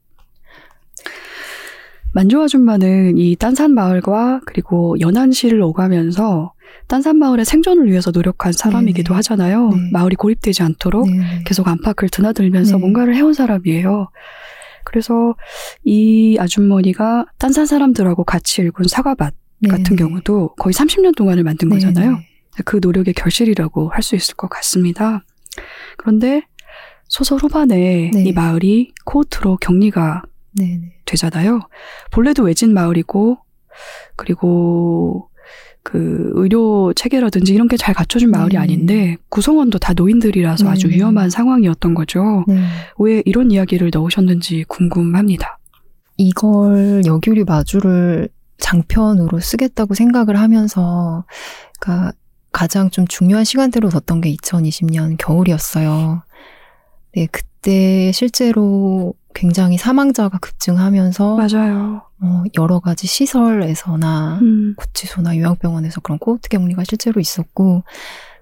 만조 아줌마는 이 딴산 마을과 그리고 연안시를 오가면서 딴산 마을의 생존을 위해서 노력한 사람이기도 네네. 하잖아요. 네. 마을이 고립되지 않도록 네, 네. 계속 안팎을 드나들면서 네. 뭔가를 해온 사람이에요. 그래서 이 아주머니가 딴산 사람들하고 같이 읽은 사과밭 네, 같은 네. 경우도 거의 30년 동안을 만든 네, 거잖아요. 네. 그 노력의 결실이라고 할 수 있을 것 같습니다. 그런데 소설 후반에 네. 이 마을이 코호트로 격리가 네, 네. 되잖아요. 본래도 외진 마을이고 그리고 그 의료 체계라든지 이런 게 잘 갖춰진 마을이 네. 아닌데 구성원도 다 노인들이라서 아주 네. 위험한 상황이었던 거죠. 네. 왜 이런 이야기를 넣으셨는지 궁금합니다. 이걸 여기우리 마주를 장편으로 쓰겠다고 생각을 하면서, 그러니까 가장 좀 중요한 시간대로 뒀던 게 2020년 겨울이었어요. 네, 그때 실제로 굉장히 사망자가 급증하면서 맞아요. 어, 여러 가지 시설에서나 음, 구치소나 요양병원에서 그런 코호트 격리가 실제로 있었고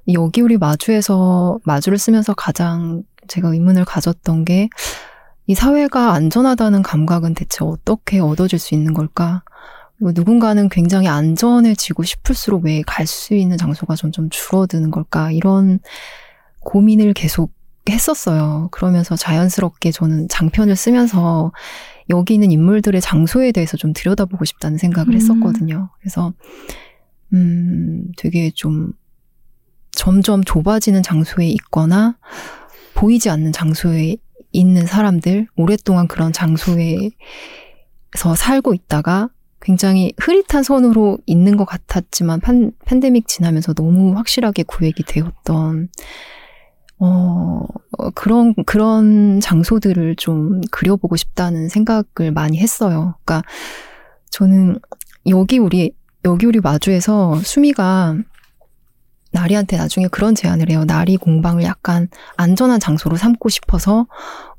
이 여기 우리 마주에서 마주를 쓰면서 가장 제가 의문을 가졌던 게 이 사회가 안전하다는 감각은 대체 어떻게 얻어질 수 있는 걸까? 그리고 누군가는 굉장히 안전해지고 싶을수록 왜 갈 수 있는 장소가 점점 줄어드는 걸까? 이런 고민을 계속 했었어요. 그러면서 자연스럽게 저는 장편을 쓰면서 여기 있는 인물들의 장소에 대해서 좀 들여다보고 싶다는 생각을 음. 했었거든요. 그래서, 음, 되게 좀 점점 좁아지는 장소에 있거나 보이지 않는 장소에 있는 사람들, 오랫동안 그런 장소에서 살고 있다가 굉장히 흐릿한 선으로 있는 것 같았지만 판, 팬데믹 지나면서 너무 확실하게 구획이 되었던 어, 어, 그런, 그런 장소들을 좀 그려보고 싶다는 생각을 많이 했어요. 그러니까 저는 여기 우리, 여기 우리 마주에서 수미가 나리한테 나중에 그런 제안을 해요. 나리 공방을 약간 안전한 장소로 삼고 싶어서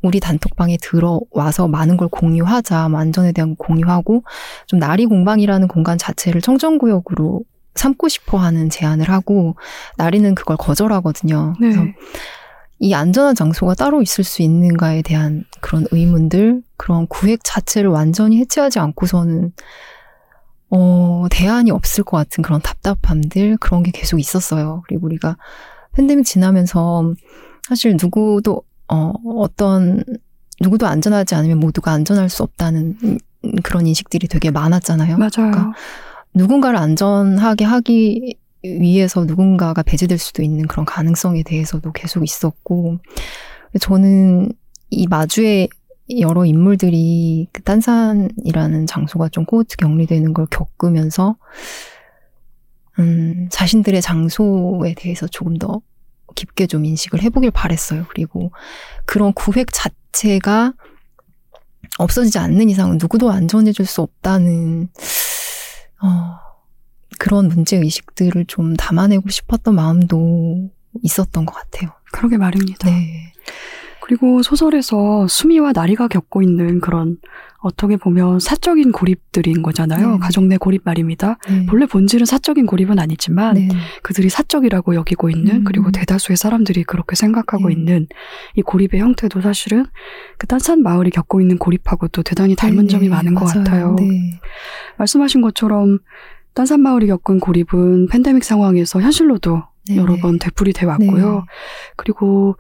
우리 단톡방에 들어와서 많은 걸 공유하자. 뭐 안전에 대한 공유하고 좀 나리 공방이라는 공간 자체를 청정구역으로 삼고 싶어 하는 제안을 하고 나리는 그걸 거절하거든요. 네. 그래서 이 안전한 장소가 따로 있을 수 있는가에 대한 그런 의문들, 그런 구획 자체를 완전히 해체하지 않고서는 어, 대안이 없을 것 같은 그런 답답함들, 그런 게 계속 있었어요. 그리고 우리가 팬데믹 지나면서 사실 누구도, 어, 어떤, 누구도 안전하지 않으면 모두가 안전할 수 없다는 음, 그런 인식들이 되게 많았잖아요. 맞아요. 그러니까 누군가를 안전하게 하기 위해서 누군가가 배제될 수도 있는 그런 가능성에 대해서도 계속 있었고, 저는 이 마주에 여러 인물들이 그 딴산이라는 장소가 좀 코호트 격리되는 걸 겪으면서, 음, 자신들의 장소에 대해서 조금 더 깊게 좀 인식을 해보길 바랬어요. 그리고 그런 구획 자체가 없어지지 않는 이상은 누구도 안전해질 수 없다는, 어, 그런 문제 의식들을 좀 담아내고 싶었던 마음도 있었던 것 같아요. 그러게 말입니다. 네. 그리고 소설에서 수미와 나리가 겪고 있는 그런 어떻게 보면 사적인 고립들인 거잖아요. 네. 가족 내 고립 말입니다. 네. 본래 본질은 사적인 고립은 아니지만 네. 그들이 사적이라고 여기고 있는 음. 그리고 대다수의 사람들이 그렇게 생각하고 네. 있는 이 고립의 형태도 사실은 그 딴산 마을이 겪고 있는 고립하고도 대단히 닮은 네, 점이 네, 많은 것 맞아요. 같아요. 네. 말씀하신 것처럼 딴산 마을이 겪은 고립은 팬데믹 상황에서 현실로도 네, 여러 네. 번 되풀이 돼 왔고요. 네. 그리고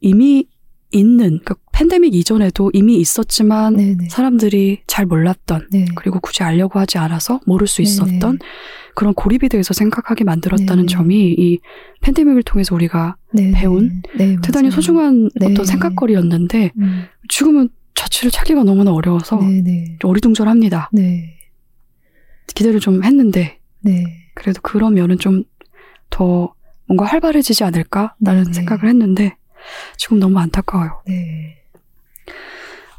이미 있는 그러니까 팬데믹 이전에도 이미 있었지만 네, 네. 사람들이 잘 몰랐던 네. 그리고 굳이 알려고 하지 않아서 모를 수 네, 있었던 네. 그런 고립에 대해서 생각하게 만들었다는 네, 네. 점이 이 팬데믹을 통해서 우리가 네, 배운 네, 대단히. 소중한 네. 어떤 생각거리였는데 음, 지금은 자취를 찾기가 너무나 어려워서. 좀 어리둥절합니다. 네. 기대를 좀 했는데 네. 그래도 그런 면은 좀 더 뭔가 활발해지지 않을까라는 네. 생각을 했는데 지금 너무 안타까워요. 네.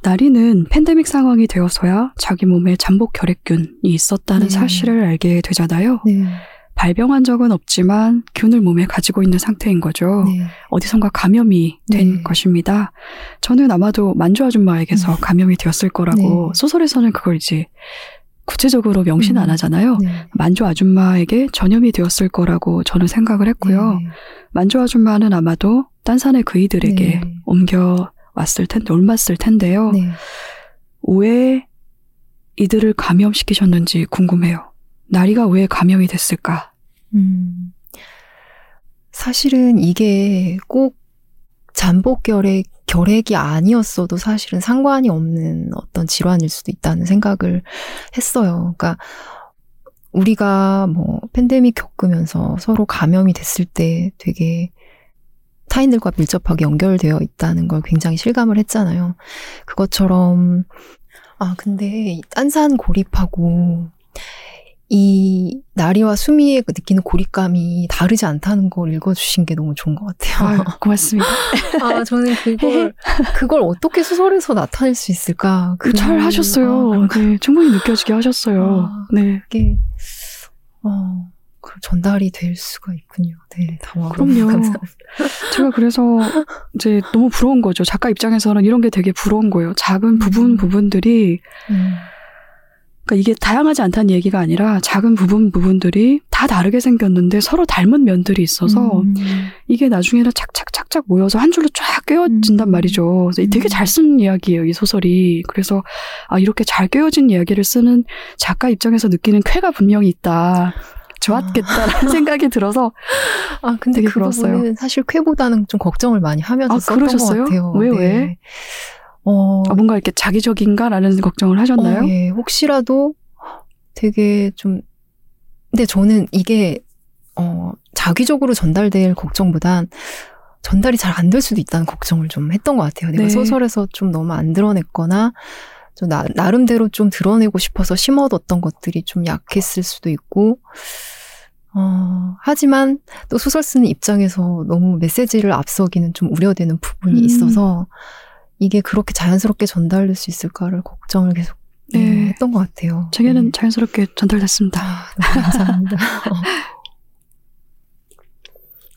나리는 팬데믹 상황이 되어서야 자기 몸에 잠복 결핵균이 있었다는 네. 사실을 알게 되잖아요. 네. 발병한 적은 없지만 균을 몸에 가지고 있는 상태인 거죠. 네. 어디선가 감염이 된 네. 것입니다. 저는 아마도 만주 아줌마에게서 음. 감염이 되었을 거라고 네. 소설에서는 그걸 이제 구체적으로 명시는 음. 안 하잖아요. 네. 만주 아줌마에게 전염이 되었을 거라고 저는 생각을 했고요. 네. 만주 아줌마는 아마도 딴 산의 그이들에게 네. 옮겨 왔을 텐데 옮았을 텐데요. 네. 왜 이들을 감염시키셨는지 궁금해요. 나리가 왜 감염이 됐을까? 음. 사실은 이게 꼭 잠복 결핵, 결핵이 아니었어도 사실은 상관이 없는 어떤 질환일 수도 있다는 생각을 했어요. 그러니까 우리가 뭐 팬데믹 겪으면서 서로 감염이 됐을 때 되게 타인들과 밀접하게 연결되어 있다는 걸 굉장히 실감을 했잖아요. 그것처럼 아 근데 이 딴산 고립하고 이 나리와 수미의 그 느끼는 고립감이 다르지 않다는 걸 읽어주신 게 너무 좋은 것 같아요. 아유, 고맙습니다. 아, 저는 그걸, 그걸 어떻게 소설에서 나타낼 수 있을까. 그- 잘 하셨어요. 아. 네, 충분히 느껴지게 하셨어요. 아. 네. 그게, 어, 그 전달이 될 수가 있군요. 네, 당황. 그럼요. 감사합니다. 제가 그래서 이제 너무 부러운 거죠. 작가 입장에서는 이런 게 되게 부러운 거예요. 작은 부분 음. 부분들이 음, 그러니까 이게 다양하지 않다는 얘기가 아니라 작은 부분 부분들이 다 다르게 생겼는데 서로 닮은 면들이 있어서 음, 이게 나중에는 착착착착 모여서 한 줄로 쫙 꿰어진단 음. 말이죠. 그래서 되게 음. 잘쓴 이야기예요, 이 소설이. 그래서 아 이렇게 잘 꿰어진 이야기를 쓰는 작가 입장에서 느끼는 쾌가 분명히 있다. 좋았겠다라는 생각이 들어서 아, 근데 그. 부분은 사실 쾌보다는 좀 걱정을 많이 하면서 아, 썼던 그러셨어요? 것 같아요. 왜, 네. 왜? 어, 아, 뭔가 이렇게 자기적인가라는 걱정을 하셨나요? 어, 예. 혹시라도 되게 좀, 근데 저는 이게, 어, 자기적으로 전달될 걱정보단 전달이 잘 안 될 수도 있다는 걱정을 좀 했던 것 같아요. 내가 네. 소설에서 좀 너무 안 드러냈거나, 좀 나, 나름대로 좀 드러내고 싶어서 심어뒀던 것들이 좀 약했을 수도 있고, 어, 하지만 또 소설 쓰는 입장에서 너무 메시지를 앞서기는 좀 우려되는 부분이 음. 있어서 이게 그렇게 자연스럽게 전달될 수 있을까를 걱정을 계속 네, 네. 했던 것 같아요. 제게는 네. 자연스럽게 전달됐습니다. 아, 감사합니다. 어,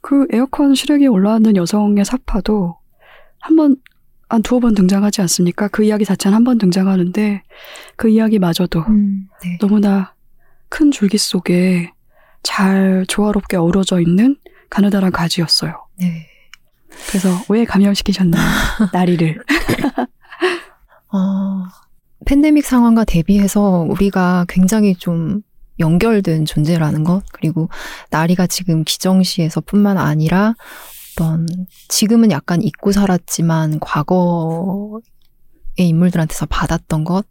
그 에어컨 실외기에 올라왔는 여성의 사파도 한 번, 한 두어 번 등장하지 않습니까? 그 이야기 자체는 한 번 등장하는데 그 이야기마저도 음, 네. 너무나 큰 줄기 속에 잘 조화롭게 어우러져 있는 가느다란 가지였어요. 네. 그래서 왜 감염시키셨나요? 나리를. 어, 팬데믹 상황과 대비해서 우리가 굉장히 좀 연결된 존재라는 것, 그리고 나리가 지금 기정시에서 뿐만 아니라 어떤 지금은 약간 잊고 살았지만 과거의 인물들한테서 받았던 것,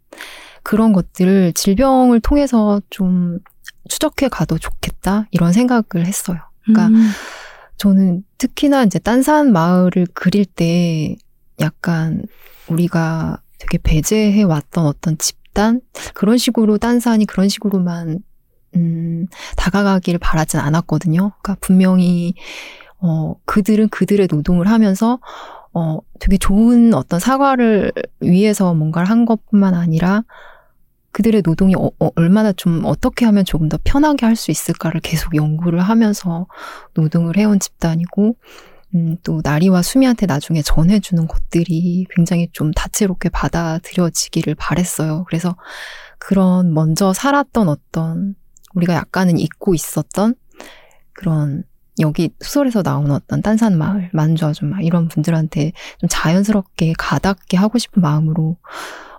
그런 것들을 질병을 통해서 좀 추적해 가도 좋겠다, 이런 생각을 했어요. 그러니까 음, 저는 특히나 이제 딴산 마을을 그릴 때 약간 우리가 되게 배제해 왔던 어떤 집단? 그런 식으로 딴산이 그런 식으로만 음, 다가가기를 바라진 않았거든요. 그러니까 분명히 어 그들은 그들의 노동을 하면서 어 되게 좋은 어떤 사과를 위해서 뭔가를 한 것뿐만 아니라 그들의 노동이 어, 어, 얼마나 좀 어떻게 하면 조금 더 편하게 할 수 있을까를 계속 연구를 하면서 노동을 해온 집단이고 음, 또 나리와 수미한테 나중에 전해주는 것들이 굉장히 좀 다채롭게 받아들여지기를 바랬어요. 그래서 그런 먼저 살았던 어떤 우리가 약간은 잊고 있었던 그런 여기 소설에서 나오는 어떤 딴산 마을, 만주 아줌마 이런 분들한테 좀 자연스럽게 가닿게 하고 싶은 마음으로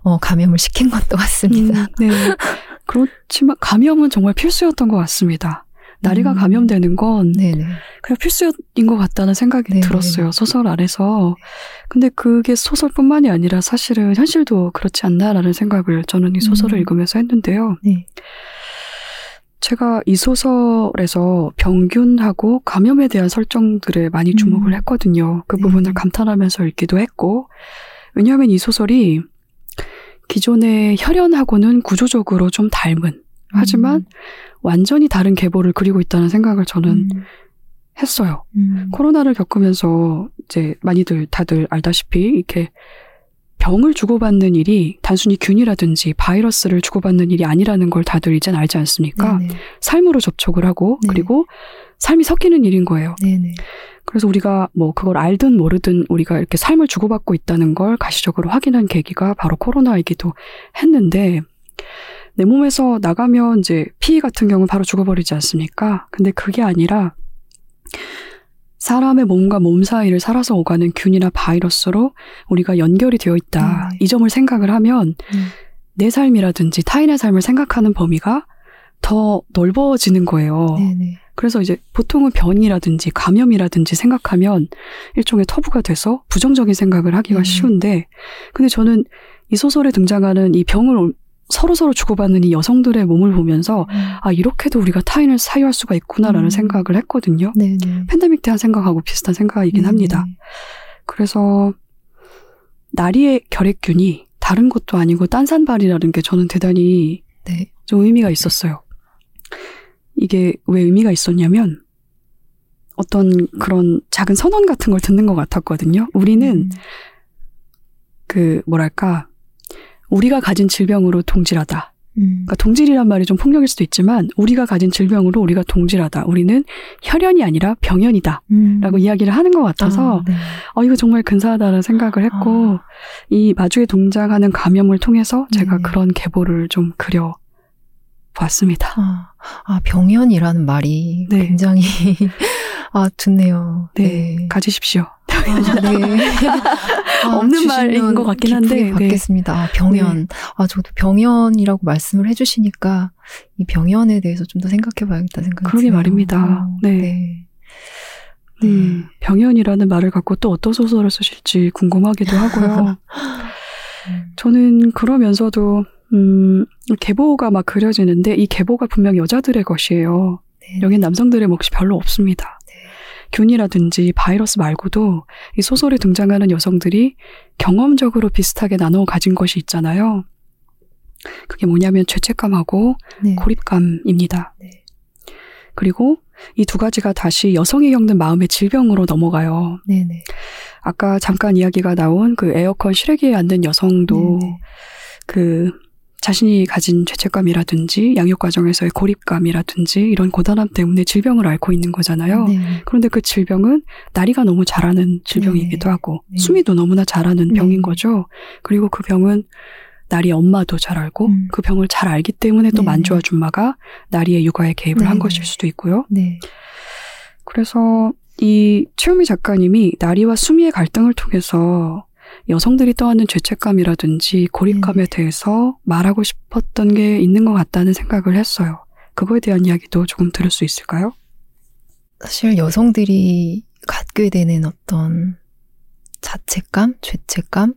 어, 감염을 시킨 것도 같습니다. 음, 네. 그렇지만 감염은 정말 필수였던 것 같습니다. 나리가 음. 감염되는 건 네네. 그냥 필수인 것 같다는 생각이 네. 들었어요. 소설 안에서. 근데 그게 소설뿐만이 아니라 사실은 현실도 그렇지 않나라는 생각을 저는 이 소설을 음. 읽으면서 했는데요. 네. 제가 이 소설에서 병균하고 감염에 대한 설정들에 많이 주목을 음. 했거든요. 그 네. 부분을 감탄하면서 읽기도 했고, 왜냐하면 이 소설이 기존의 혈연하고는 구조적으로 좀 닮은, 하지만 완전히 다른 계보를 그리고 있다는 생각을 저는 음. 했어요. 음. 코로나를 겪으면서 이제 많이들 다들 알다시피 이렇게 병을 주고받는 일이 단순히 균이라든지 바이러스를 주고받는 일이 아니라는 걸 다들 이젠 알지 않습니까? 네네. 삶으로 접촉을 하고 네. 그리고 삶이 섞이는 일인 거예요. 네네. 그래서 우리가 뭐 그걸 알든 모르든 우리가 이렇게 삶을 주고받고 있다는 걸 가시적으로 확인한 계기가 바로 코로나이기도 했는데 내 몸에서 나가면 이제 피 같은 경우는 바로 죽어버리지 않습니까? 근데 그게 아니라 사람의 몸과 몸 사이를 살아서 오가는 균이나 바이러스로 우리가 연결이 되어 있다. 네. 이 점을 생각을 하면 음. 내 삶이라든지 타인의 삶을 생각하는 범위가 더 넓어지는 거예요. 네네. 그래서 이제 보통은 변이라든지 감염이라든지 생각하면 일종의 터부가 돼서 부정적인 생각을 하기가 음. 쉬운데, 근데 저는 이 소설에 등장하는 이 병을 서로서로 주고받는 이 여성들의 몸을 보면서, 아, 이렇게도 우리가 타인을 사유할 수가 있구나라는 음. 생각을 했거든요. 네네. 팬데믹 때 한 생각하고 비슷한 생각이긴 네네. 합니다. 그래서, 나리의 결핵균이 다른 것도 아니고 딴산발이라는 게 저는 대단히 네. 좀 의미가 있었어요. 이게 왜 의미가 있었냐면 어떤 그런 작은 선언 같은 걸 듣는 것 같았거든요. 우리는 음. 그 뭐랄까 우리가 가진 질병으로 동질하다. 음. 그러니까 동질이란 말이 좀 폭력일 수도 있지만 우리가 가진 질병으로 우리가 동질하다. 우리는 혈연이 아니라 병연이다. 음. 라고 이야기를 하는 것 같아서 아, 네. 어 이거 정말 근사하다는 생각을 했고 아. 이 마주에 동장하는 감염을 통해서 제가 네. 그런 계보를 좀 그려 봤습니다. 아, 아, 병연이라는 말이 네. 굉장히 아 좋네요. 네, 가지십시오. 아, 네. 아, 없는 말인 것 같긴 한데, 네. 받겠습니다. 아, 병연. 아, 저도 병연이라고 말씀을 해주시니까 이 병연에 대해서 좀 더 생각해봐야겠다 생각이 그러게 드네요. 말입니다. 어, 네. 네. 음, 병연이라는 말을 갖고 또 어떤 소설을 쓰실지 궁금하기도 하고요. 음. 저는 그러면서도 음, 계보가 막 그려지는데 이 계보가 분명 여자들의 것이에요. 네. 여긴 남성들의 몫이 별로 없습니다. 균이라든지 바이러스 말고도 이 소설에 등장하는 여성들이 경험적으로 비슷하게 나눠 가진 것이 있잖아요. 그게 뭐냐면 죄책감하고 네. 고립감입니다. 네. 그리고 이 두 가지가 다시 여성이 겪는 마음의 질병으로 넘어가요. 네네. 아까 잠깐 이야기가 나온 그 에어컨 실외기에 앉는 여성도 네네. 그 자신이 가진 죄책감이라든지 양육 과정에서의 고립감이라든지 이런 고단함 때문에 질병을 앓고 있는 거잖아요. 네. 그런데 그 질병은 나리가 너무 잘하는 질병이기도 네. 하고 네. 수미도 너무나 잘하는 네. 병인 거죠. 그리고 그 병은 나리 엄마도 잘 알고 음. 그 병을 잘 알기 때문에 또 네. 만주 아줌마가 나리의 육아에 개입을 한 네. 것일 수도 있고요. 네. 그래서 이 최우미 작가님이 나리와 수미의 갈등을 통해서 여성들이 떠안는 죄책감이라든지 고립감에 네. 대해서 말하고 싶었던 게 있는 것 같다는 생각을 했어요. 그거에 대한 이야기도 조금 들을 수 있을까요? 사실 여성들이 갖게 되는 어떤 자책감, 죄책감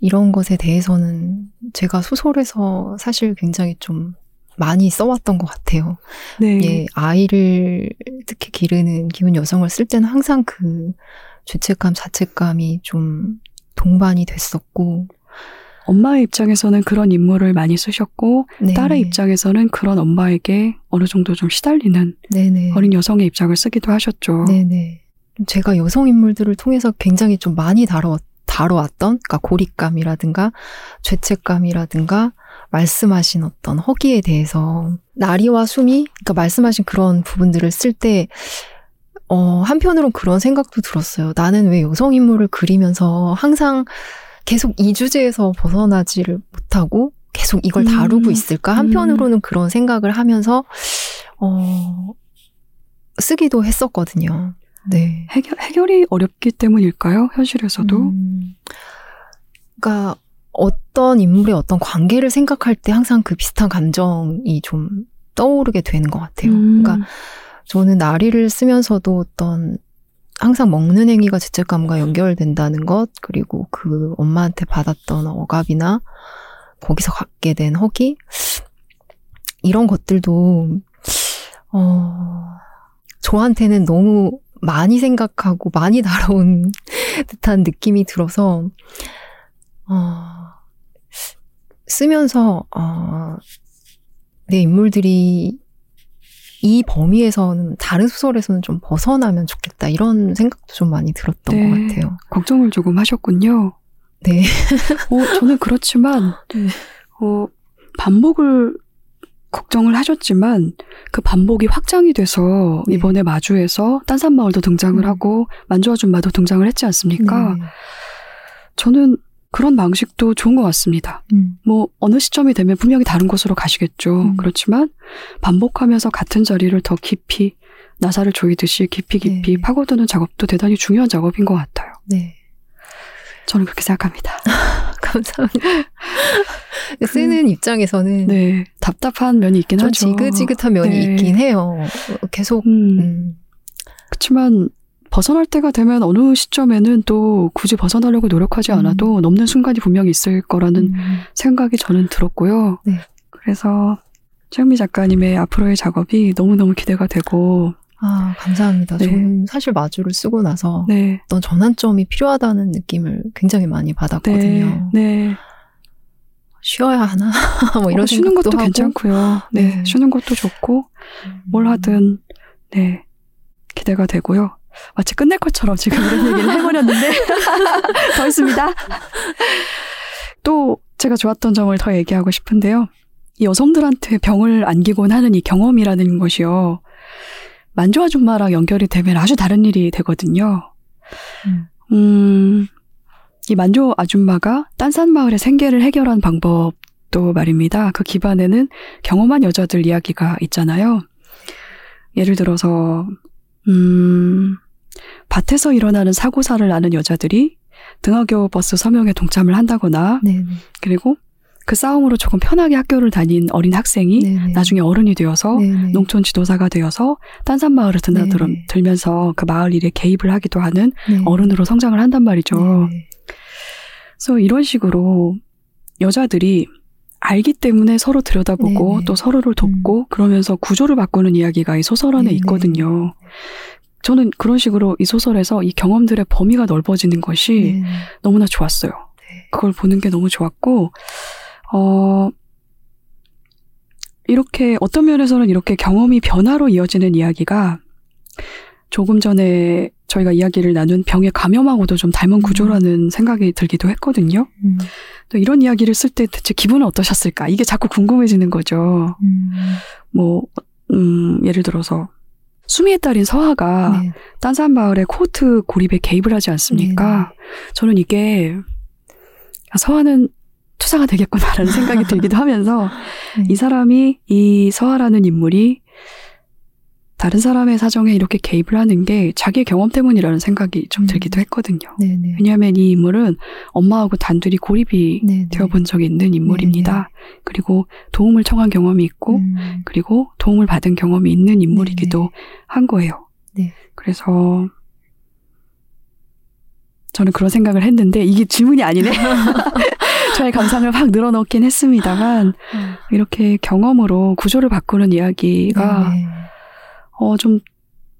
이런 것에 대해서는 제가 소설에서 사실 굉장히 좀 많이 써왔던 것 같아요. 네. 예, 아이를 특히 기르는 기혼 여성을 쓸 때는 항상 그 죄책감, 자책감이 좀 동반이 됐었고, 엄마의 입장에서는 그런 인물을 많이 쓰셨고 네. 딸의 입장에서는 그런 엄마에게 어느 정도 좀 시달리는 네네. 어린 여성의 입장을 쓰기도 하셨죠. 네네. 제가 여성 인물들을 통해서 굉장히 좀 많이 다뤄, 다뤄왔던, 그러니까 고립감이라든가, 죄책감이라든가, 말씀하신 어떤 허기에 대해서, 나리와 숨이, 그러니까 말씀하신 그런 부분들을 쓸 때, 어, 한편으론 그런 생각도 들었어요. 나는 왜 여성 인물을 그리면서 항상 계속 이 주제에서 벗어나지를 못하고 계속 이걸 음. 다루고 있을까? 한편으로는 그런 생각을 하면서, 어, 쓰기도 했었거든요. 네. 해결, 해결이 어렵기 때문일까요? 현실에서도. 음, 그러니까 어떤 인물의 어떤 관계를 생각할 때 항상 그 비슷한 감정이 좀 떠오르게 되는 것 같아요. 음. 그러니까 저는 나리를 쓰면서도 어떤 항상 먹는 행위가 죄책감과 연결된다는 것, 그리고 그 엄마한테 받았던 억압이나 거기서 갖게 된 허기, 이런 것들도, 어, 저한테는 너무 많이 생각하고 많이 다뤄온 듯한 느낌이 들어서, 어, 쓰면서, 어, 내 인물들이 이 범위에서는 다른 소설에서는 좀 벗어나면 좋겠다 이런 생각도 좀 많이 들었던 네. 것 같아요. 걱정을 조금 하셨군요. 네. 어, 저는 그렇지만, 네. 어, 반복을 걱정을 하셨지만, 그 반복이 확장이 돼서 네. 이번에 마주에서 딴산마을도 등장을 음. 하고, 만주 아줌마도 등장을 했지 않습니까? 네. 저는 그런 방식도 좋은 것 같습니다. 음. 뭐, 어느 시점이 되면 분명히 다른 곳으로 가시겠죠. 음. 그렇지만, 반복하면서 같은 자리를 더 깊이, 나사를 조이듯이 깊이 깊이 네. 파고드는 작업도 대단히 중요한 작업인 것 같아요. 네. 저는 그렇게 생각합니다. 감사합니다. 쓰는 입장에서는 네. 답답한 면이 있긴 좀 하죠. 지긋지긋한 면이 네. 있긴 해요. 계속 음, 음, 그렇지만 벗어날 때가 되면 어느 시점에는 또 굳이 벗어나려고 노력하지 음. 않아도 넘는 순간이 분명히 있을 거라는 음, 생각이 저는 들었고요. 네. 그래서 최영미 작가님의 앞으로의 작업이 너무너무 기대가 되고, 아 감사합니다. 네. 저는 사실 마주를 쓰고 나서 네. 어떤 전환점이 필요하다는 느낌을 굉장히 많이 네. 받았거든요. 네. 쉬어야 하나? 뭐 이런 어, 쉬는 것도 하고. 괜찮고요. 네. 네. 쉬는 것도 좋고, 뭘 음. 하든, 네. 기대가 되고요. 마치 끝낼 것처럼 지금 이런 얘기를 해버렸는데, 더 있습니다. 또 제가 좋았던 점을 더 얘기하고 싶은데요. 이 여성들한테 병을 안기곤 하는 이 경험이라는 것이요. 만주 아줌마랑 연결이 되면 아주 다른 일이 되거든요. 음. 음, 이 만조 아줌마가 딴산 마을의 생계를 해결한 방법도 말입니다. 그 기반에는 경험한 여자들 이야기가 있잖아요. 예를 들어서, 음, 밭에서 일어나는 사고사를 아는 여자들이 등하교 버스 서명에 동참을 한다거나, 네네. 그리고 그 싸움으로 조금 편하게 학교를 다닌 어린 학생이 네네. 나중에 어른이 되어서 네네. 농촌 지도사가 되어서 딴산 마을을 네네. 드나들면서 그 마을 일에 개입을 하기도 하는 네. 어른으로 성장을 한단 말이죠. 그래서 이런 식으로 여자들이 알기 때문에 서로 들여다보고 네네. 음. 또 서로를 돕고 그러면서 구조를 바꾸는 이야기가 이 소설 안에 네네. 있거든요. 저는 그런 식으로 이 소설에서 이 경험들의 범위가 넓어지는 것이 네네. 너무나 좋았어요. 네. 그걸 보는 게 너무 좋았고, 어, 이렇게 어떤 면에서는 이렇게 경험이 변화로 이어지는 이야기가 조금 전에 저희가 이야기를 나눈 병에 감염하고도 좀 닮은 음. 구조라는 생각이 들기도 했거든요. 음. 또 이런 이야기를 쓸 때 대체 기분은 어떠셨을까? 이게 자꾸 궁금해지는 거죠. 음. 뭐, 음, 예를 들어서 수미의 딸인 서하가 네. 딴산 마을의 코트 고립에 개입을 하지 않습니까? 저는 이게 아, 서하는 투사가 되겠구나라는 생각이 들기도 하면서 네. 이 사람이 이 서하라는 인물이 다른 사람의 사정에 이렇게 개입을 하는 게 자기의 경험 때문이라는 생각이 좀 음. 들기도 했거든요. 네네. 왜냐하면 이 인물은 엄마하고 단둘이 고립이 네네. 되어본 적이 있는 인물입니다. 그리고 도움을 청한 경험이 있고 음. 그리고 도움을 받은 경험이 있는 인물이기도 한 거예요. 네. 그래서 저는 그런 생각을 했는데 이게 질문이 아니네. 저의 감상을 확 늘어넣긴 했습니다만 음. 이렇게 경험으로 구조를 바꾸는 이야기가 네네. 어 좀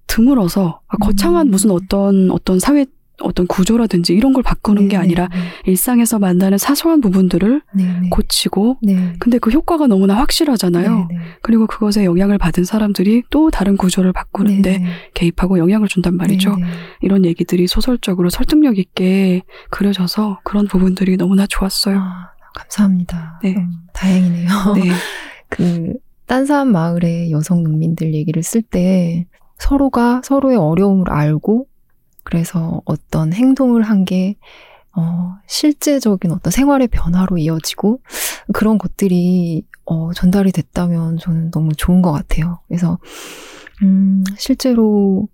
드물어서 아, 거창한 음. 무슨 어떤 어떤 사회 어떤 구조라든지 이런 걸 바꾸는 게 네네. 아니라 일상에서 만나는 사소한 부분들을 네네. 고치고 네. 근데 그 효과가 너무나 확실하잖아요. 네네. 그리고 그것에 영향을 받은 사람들이 또 다른 구조를 바꾸는데 네네. 개입하고 영향을 준단 말이죠. 네네. 이런 얘기들이 소설적으로 설득력 있게 그려져서 그런 부분들이 너무나 좋았어요. 아, 감사합니다. 네. 음, 다행이네요. 네. 그 딴산 마을의 여성 농민들 얘기를 쓸 때 서로가 서로의 어려움을 알고 그래서 어떤 행동을 한게 어, 실제적인 어떤 생활의 변화로 이어지고 그런 것들이 어, 전달이 됐다면 저는 너무 좋은 것 같아요. 그래서 음, 실제로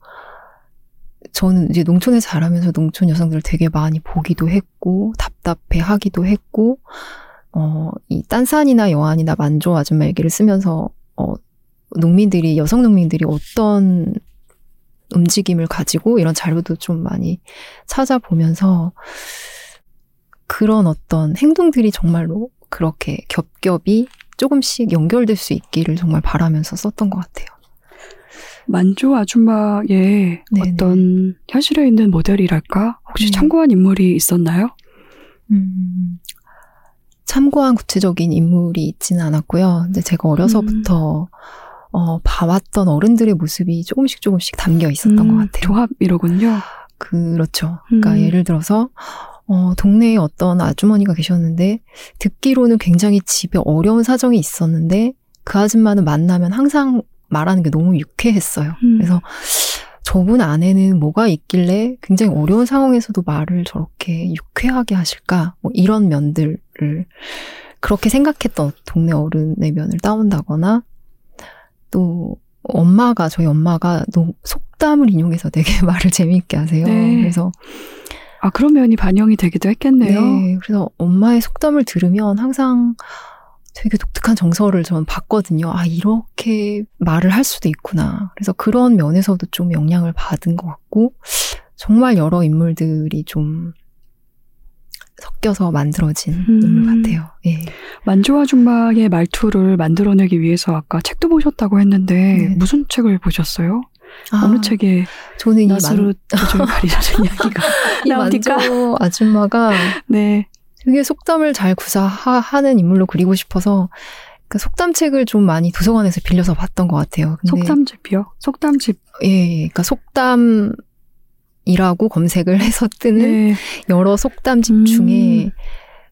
저는 이제 농촌에 자라면서 농촌 여성들을 되게 많이 보기도 했고 답답해 하기도 했고 어, 이 딴산이나 여안이나 만조 아줌마 얘기를 쓰면서 어, 농민들이 여성 농민들이 어떤 움직임을 가지고 이런 자료도 좀 많이 찾아보면서 그런 어떤 행동들이 정말로 그렇게 겹겹이 조금씩 연결될 수 있기를 정말 바라면서 썼던 것 같아요. 만조 아줌마의 네네. 어떤 현실에 있는 모델이랄까? 혹시 음. 참고한 인물이 있었나요? 음, 참고한 구체적인 인물이 있지는 않았고요. 근데 제가 어려서부터 어, 봐왔던 어른들의 모습이 조금씩 조금씩 담겨 있었던 음, 것 같아요. 조합이로군요. 그렇죠. 그러니까 음. 예를 들어서 어, 동네에 어떤 아주머니가 계셨는데 듣기로는 굉장히 집에 어려운 사정이 있었는데 그 아줌마는 만나면 항상 말하는 게 너무 유쾌했어요. 음. 그래서 저분 안에는 뭐가 있길래 굉장히 어려운 상황에서도 말을 저렇게 유쾌하게 하실까? 뭐 이런 면들을 그렇게 생각했던 동네 어른의 면을 따온다거나 또 엄마가 저희 엄마가 너무 속담을 인용해서 되게 말을 재미있게 하세요. 네. 그래서 아, 그런 면이 반영이 되기도 했겠네요. 네, 그래서 엄마의 속담을 들으면 항상 되게 독특한 정서를 전 봤거든요. 아, 이렇게 말을 할 수도 있구나. 그래서 그런 면에서도 좀 영향을 받은 것 같고, 정말 여러 인물들이 좀 섞여서 만들어진 음. 인물 같아요. 예. 만조 아줌마의 말투를 만들어내기 위해서 아까 책도 보셨다고 했는데 네네. 무슨 책을 보셨어요? 아, 어느 책에 저는 이, 만, 나스루 도저히 가리라는 이야기가 이? 만조 아줌마가 네. 되게 속담을 잘 구사하는 인물로 그리고 싶어서 그 속담책을 좀 많이 도서관에서 빌려서 봤던 것 같아요. 속담집이요? 속담집. 예, 예. 그러니까 속담 이라고 검색을 해서 뜨는 네. 여러 속담집 음. 중에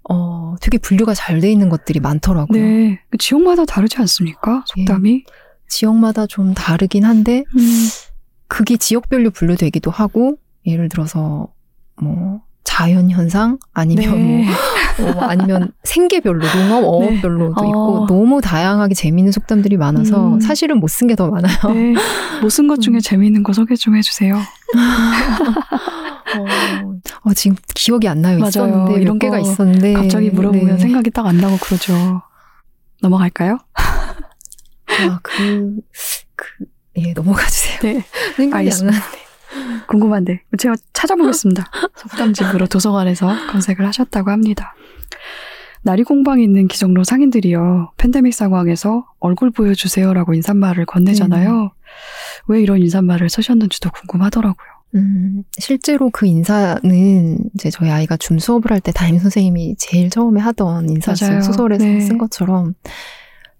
어 되게 분류가 잘 돼 있는 것들이 많더라고요. 네. 그 지역마다 다르지 않습니까? 속담이? 지역마다 좀 다르긴 한데 음. 그게 지역별로 분류되기도 하고 예를 들어서 뭐 자연 현상 아니면 네. 뭐 어, 아니면 생계별로 농업 어업별로도 네. 있고 어. 너무 다양하게 재미있는 속담들이 많아서 음. 사실은 못 쓴 게 더 많아요. 네. 못쓴 것 중에 음. 재미있는 거 소개 좀 해주세요. 어, 지금 기억이 안 나요. 맞아요. 있었는데 몇 이런 개가 거 있었는데 갑자기 물어보면 네. 생각이 딱 안 나고 그러죠. 넘어갈까요? 아, 그, 그, 예, 넘어가 주세요. 네. 생각이 안 알겠습니다. 나는데. 궁금한데 제가 찾아보겠습니다. 속담집으로 도서관에서 검색을 하셨다고 합니다. 나리 공방에 있는 기정로 상인들이요. 팬데믹 상황에서 얼굴 보여주세요라고 인사말을 건네잖아요. 왜 이런 인사말을 쓰셨는지도 궁금하더라고요. 음, 실제로 그 인사는 이제 저희 아이가 줌 수업을 할 때 담임 선생님이 제일 처음에 하던. 맞아요. 소설에서 네. 쓴 것처럼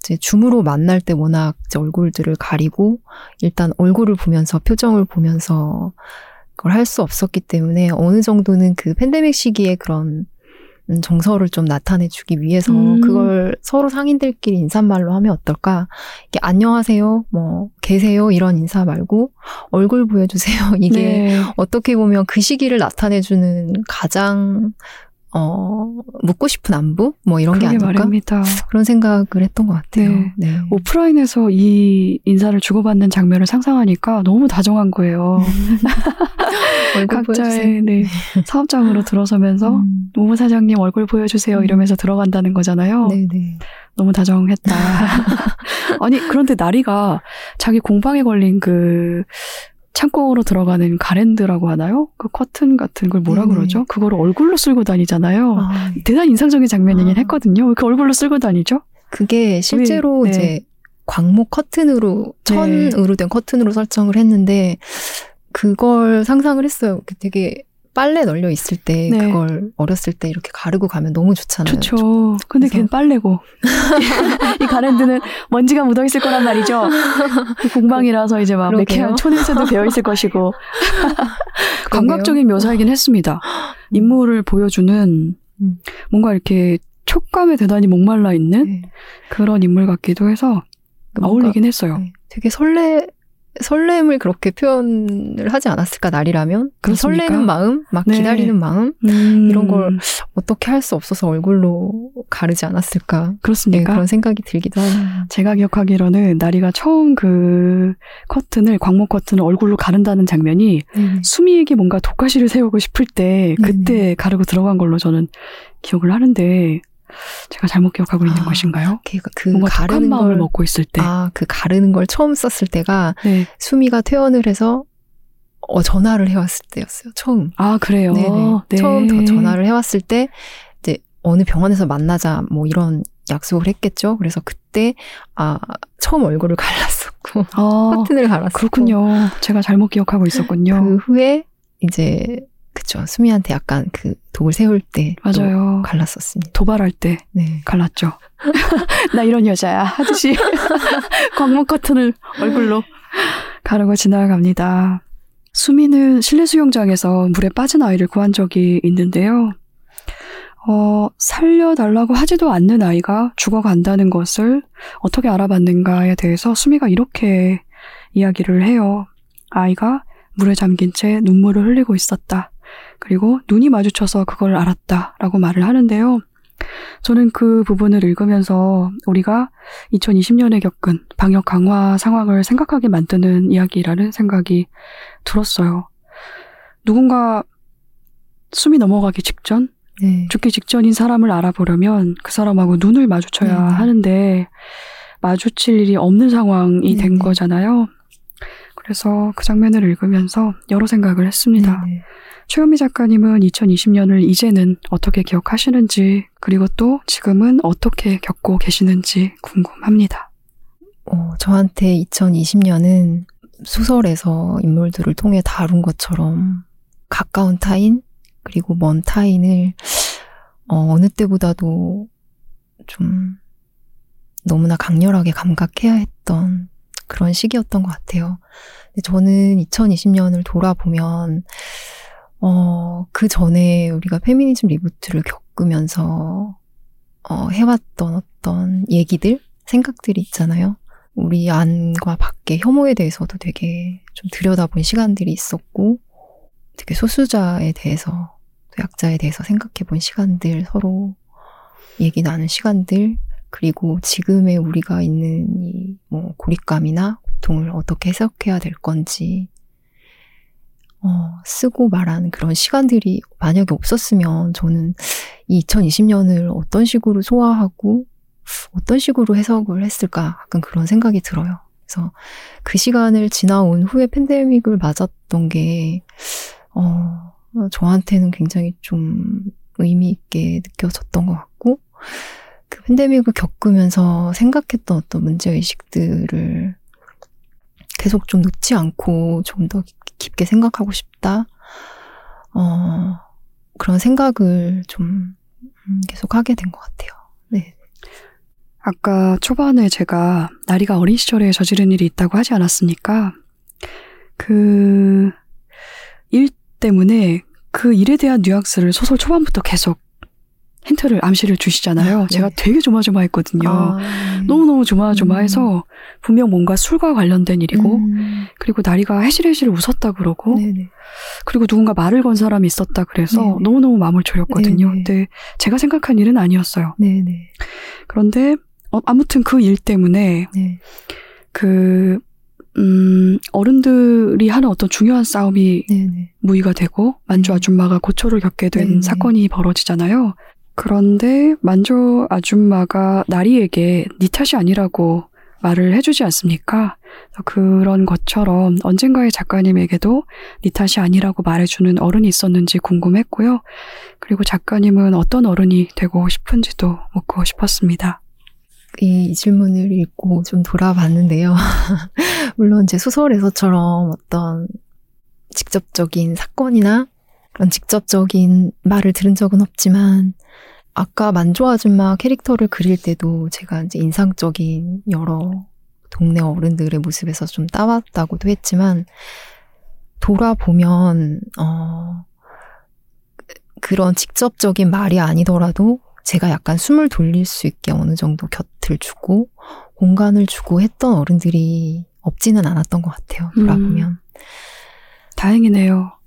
이제 줌으로 만날 때 워낙 얼굴들을 가리고 일단 얼굴을 보면서 표정을 보면서 그걸 할 수 없었기 때문에 어느 정도는 그 팬데믹 시기에 그런 음, 정서를 좀 나타내주기 위해서 음. 그걸 서로 상인들끼리 인사말로 하면 어떨까? 이게 안녕하세요, 뭐 계세요 이런 인사 말고 얼굴 보여주세요. 이게 네. 어떻게 보면 그 시기를 나타내주는 가장 어 묻고 싶은 안부 뭐 이런 게 아닐까 말입니다. 그런 생각을 했던 것 같아요. 네. 네. 오프라인에서 이 인사를 주고받는 장면을 상상하니까 너무 다정한 거예요. 각자의 네, 사업장으로 들어서면서 음. 노무 사장님 얼굴 보여주세요 음. 이러면서 들어간다는 거잖아요. 네네. 너무 다정했다. 아니 그런데 나리가 자기 공방에 걸린 그 창고로 들어가는 가랜드라고 하나요? 그 커튼 같은 걸 뭐라 네네. 그러죠? 그거를 얼굴로 쓸고 다니잖아요. 아, 대단히 인상적인 장면이긴 아. 했거든요. 왜 이렇게 얼굴로 쓸고 다니죠? 그게 실제로 네. 이제 광목 커튼으로 천으로 된 커튼으로 설정을 했는데 그걸 상상을 했어요. 그 되게 빨래 널려 있을 때 네. 그걸 어렸을 때 이렇게 가르고 가면 너무 좋잖아요. 좋죠. 근데 그래서- 걔는 빨래고 이 가랜드는 먼지가 묻어 있을 거란 말이죠. 그 공방이라서 이제 막. 매캐한 초냄새도 배어 있을 것이고 감각적인 묘사이긴 했습니다. 인물을 보여주는 음. 뭔가 이렇게 촉감에 대단히 목말라 있는 네. 그런 인물 같기도 해서 뭔가 어울리긴 했어요. 네, 되게 설레 설렘을 그렇게 표현을 하지 않았을까 날이라면 그? 설레는 마음, 막 네. 기다리는 마음 음, 이런 걸 어떻게 할 수 없어서 얼굴로 가르지 않았을까 네, 그렇습니까? 그런 생각이 들기도 하네요. 제가 기억하기로는 나리가 처음 그 커튼을 광목 커튼을 얼굴로 가른다는 장면이 네. 수미에게 뭔가 독가시를 세우고 싶을 때 그때 네네. 가르고 들어간 걸로 저는 기억을 하는데 제가 잘못 기억하고 있는 아, 것인가요? 그, 그 뭔가 가르는 마음을 걸 먹고 있을 때. 아, 그 가르는 걸 처음 썼을 때가 네. 수미가 퇴원을 해서 어, 전화를 해왔을 때였어요. 처음. 아 그래요. 네네. 네. 처음 더 전화를 해왔을 때 이제 어느 병원에서 만나자 뭐 이런 약속을 했겠죠. 그래서 그때 아 처음 얼굴을 갈랐었고 아, 커튼을 갈았었고 그렇군요. 제가 잘못 기억하고 있었군요. 그 후에 이제 그쵸 수미한테 약간 그 독을 세울 때또 맞아요. 갈랐었습니다. 도발할 때 네. 갈랐죠. 나 이런 여자야 하듯이 광목 커튼을 얼굴로 가르고 지나갑니다. 수미는 실내 수영장에서 물에 빠진 아이를 구한 적이 있는데요. 어, 살려달라고 하지도 않는 아이가 죽어간다는 것을 어떻게 알아봤는가에 대해서 수미가 이렇게 이야기를 해요. 아이가 물에 잠긴 채 눈물을 흘리고 있었다. 그리고 눈이 마주쳐서 그걸 알았다. 라고 말을 하는데요. 저는 그 부분을 읽으면서 우리가 2020년에 겪은 방역 강화 상황을 생각하게 만드는 이야기라는 생각이 들었어요. 누군가 숨이 넘어가기 직전, 네. 죽기 직전인 사람을 알아보려면 그 사람하고 눈을 마주쳐야 네네. 하는데 마주칠 일이 없는 상황이 된 네네. 거잖아요. 그래서 그 장면을 읽으면서 여러 생각을 했습니다. 최은미 작가님은 2020년을 이제는 어떻게 기억하시는지, 그리고 또 지금은 어떻게 겪고 계시는지 궁금합니다. 어, 저한테 2020년은 소설에서 인물들을 통해 다룬 것처럼 가까운 타인, 그리고 먼 타인을 어, 어느 때보다도 좀 너무나 강렬하게 감각해야 했던 그런 시기였던 것 같아요. 저는 2020년을 돌아보면, 어, 그 전에 우리가 페미니즘 리부트를 겪으면서, 어, 해왔던 어떤 얘기들, 생각들이 있잖아요. 우리 안과 밖의 혐오에 대해서도 되게 좀 들여다본 시간들이 있었고, 되게 소수자에 대해서, 또 약자에 대해서 생각해 본 시간들, 서로 얘기 나눈 시간들, 그리고 지금의 우리가 있는 이 뭐 고립감이나 고통을 어떻게 해석해야 될 건지, 어, 쓰고 말하는 그런 시간들이 만약에 없었으면 저는 이 2020년을 어떤 식으로 소화하고 어떤 식으로 해석을 했을까 약간 그런 생각이 들어요. 그래서 그 시간을 지나온 후에 팬데믹을 맞았던 게, 어, 저한테는 굉장히 좀 의미 있게 느껴졌던 것 같고, 그 팬데믹을 겪으면서 생각했던 어떤 문제 의식들을 계속 좀 놓지 않고 좀 더 깊게 생각하고 싶다. 어, 그런 생각을 좀 음, 계속 하게 된 것 같아요. 네. 아까 초반에 제가 나리가 어린 시절에 저지른 일이 있다고 하지 않았습니까? 그 일 때문에 그 일에 대한 뉘앙스를 소설 초반부터 계속 힌트를 암시를 주시잖아요. 아, 네. 제가 되게 조마조마했거든요. 아, 네. 너무너무 조마조마해서 분명 뭔가 술과 관련된 일이고 음, 그리고 나리가 해실해실 웃었다 그러고 네네. 그리고 누군가 말을 건 사람이 있었다 그래서 네네. 너무너무 마음을 졸였거든요. 네네. 근데 제가 생각한 일은 아니었어요. 네네. 그런데 어, 아무튼 그 일 때문에 네. 그 음, 어른들이 하는 어떤 중요한 싸움이 네네. 무의가 되고 만주 네. 아줌마가 고초를 겪게 된 네네. 사건이 벌어지잖아요. 그런데 만주 아줌마가 나리에게 네 탓이 아니라고 말을 해주지 않습니까? 그런 것처럼 언젠가의 작가님에게도 네 탓이 아니라고 말해주는 어른이 있었는지 궁금했고요. 그리고 작가님은 어떤 어른이 되고 싶은지도 묻고 싶었습니다. 이 질문을 읽고 좀 돌아봤는데요. 물론 제 소설에서처럼 어떤 직접적인 사건이나 그런 직접적인 말을 들은 적은 없지만 아까 만조 아줌마 캐릭터를 그릴 때도 제가 이제 인상적인 여러 동네 어른들의 모습에서 좀 따왔다고도 했지만 돌아보면 어 그런 직접적인 말이 아니더라도 제가 약간 숨을 돌릴 수 있게 어느 정도 곁을 주고 공간을 주고 했던 어른들이 없지는 않았던 것 같아요. 음. 돌아보면. 다행이네요.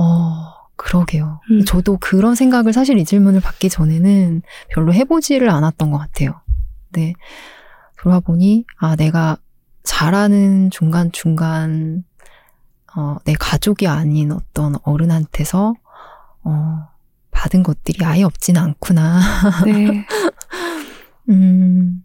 어, 그러게요. 음. 저도 그런 생각을 사실 이 질문을 받기 전에는 별로 해보지를 않았던 것 같아요. 근데 돌아보니, 아, 내가 잘하는 중간중간, 어, 내 가족이 아닌 어떤 어른한테서, 어, 받은 것들이 아예 없진 않구나. 네. 음,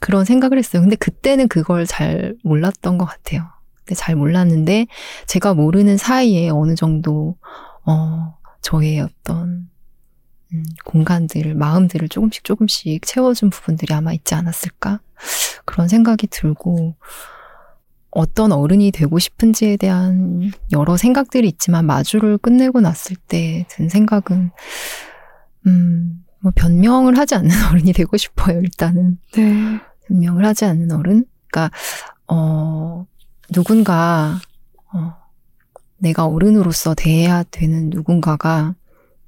그런 생각을 했어요. 근데 그때는 그걸 잘 몰랐던 것 같아요. 근데 잘 몰랐는데, 제가 모르는 사이에 어느 정도, 어, 저의 어떤, 음, 공간들을, 마음들을 조금씩 조금씩 채워준 부분들이 아마 있지 않았을까? 그런 생각이 들고, 어떤 어른이 되고 싶은지에 대한 여러 생각들이 있지만 마주를 끝내고 났을 때 든 생각은, 음, 뭐 변명을 하지 않는 어른이 되고 싶어요, 일단은. 네. 변명을 하지 않는 어른? 그러니까, 어, 누군가, 어, 내가 어른으로서 대해야 되는 누군가가,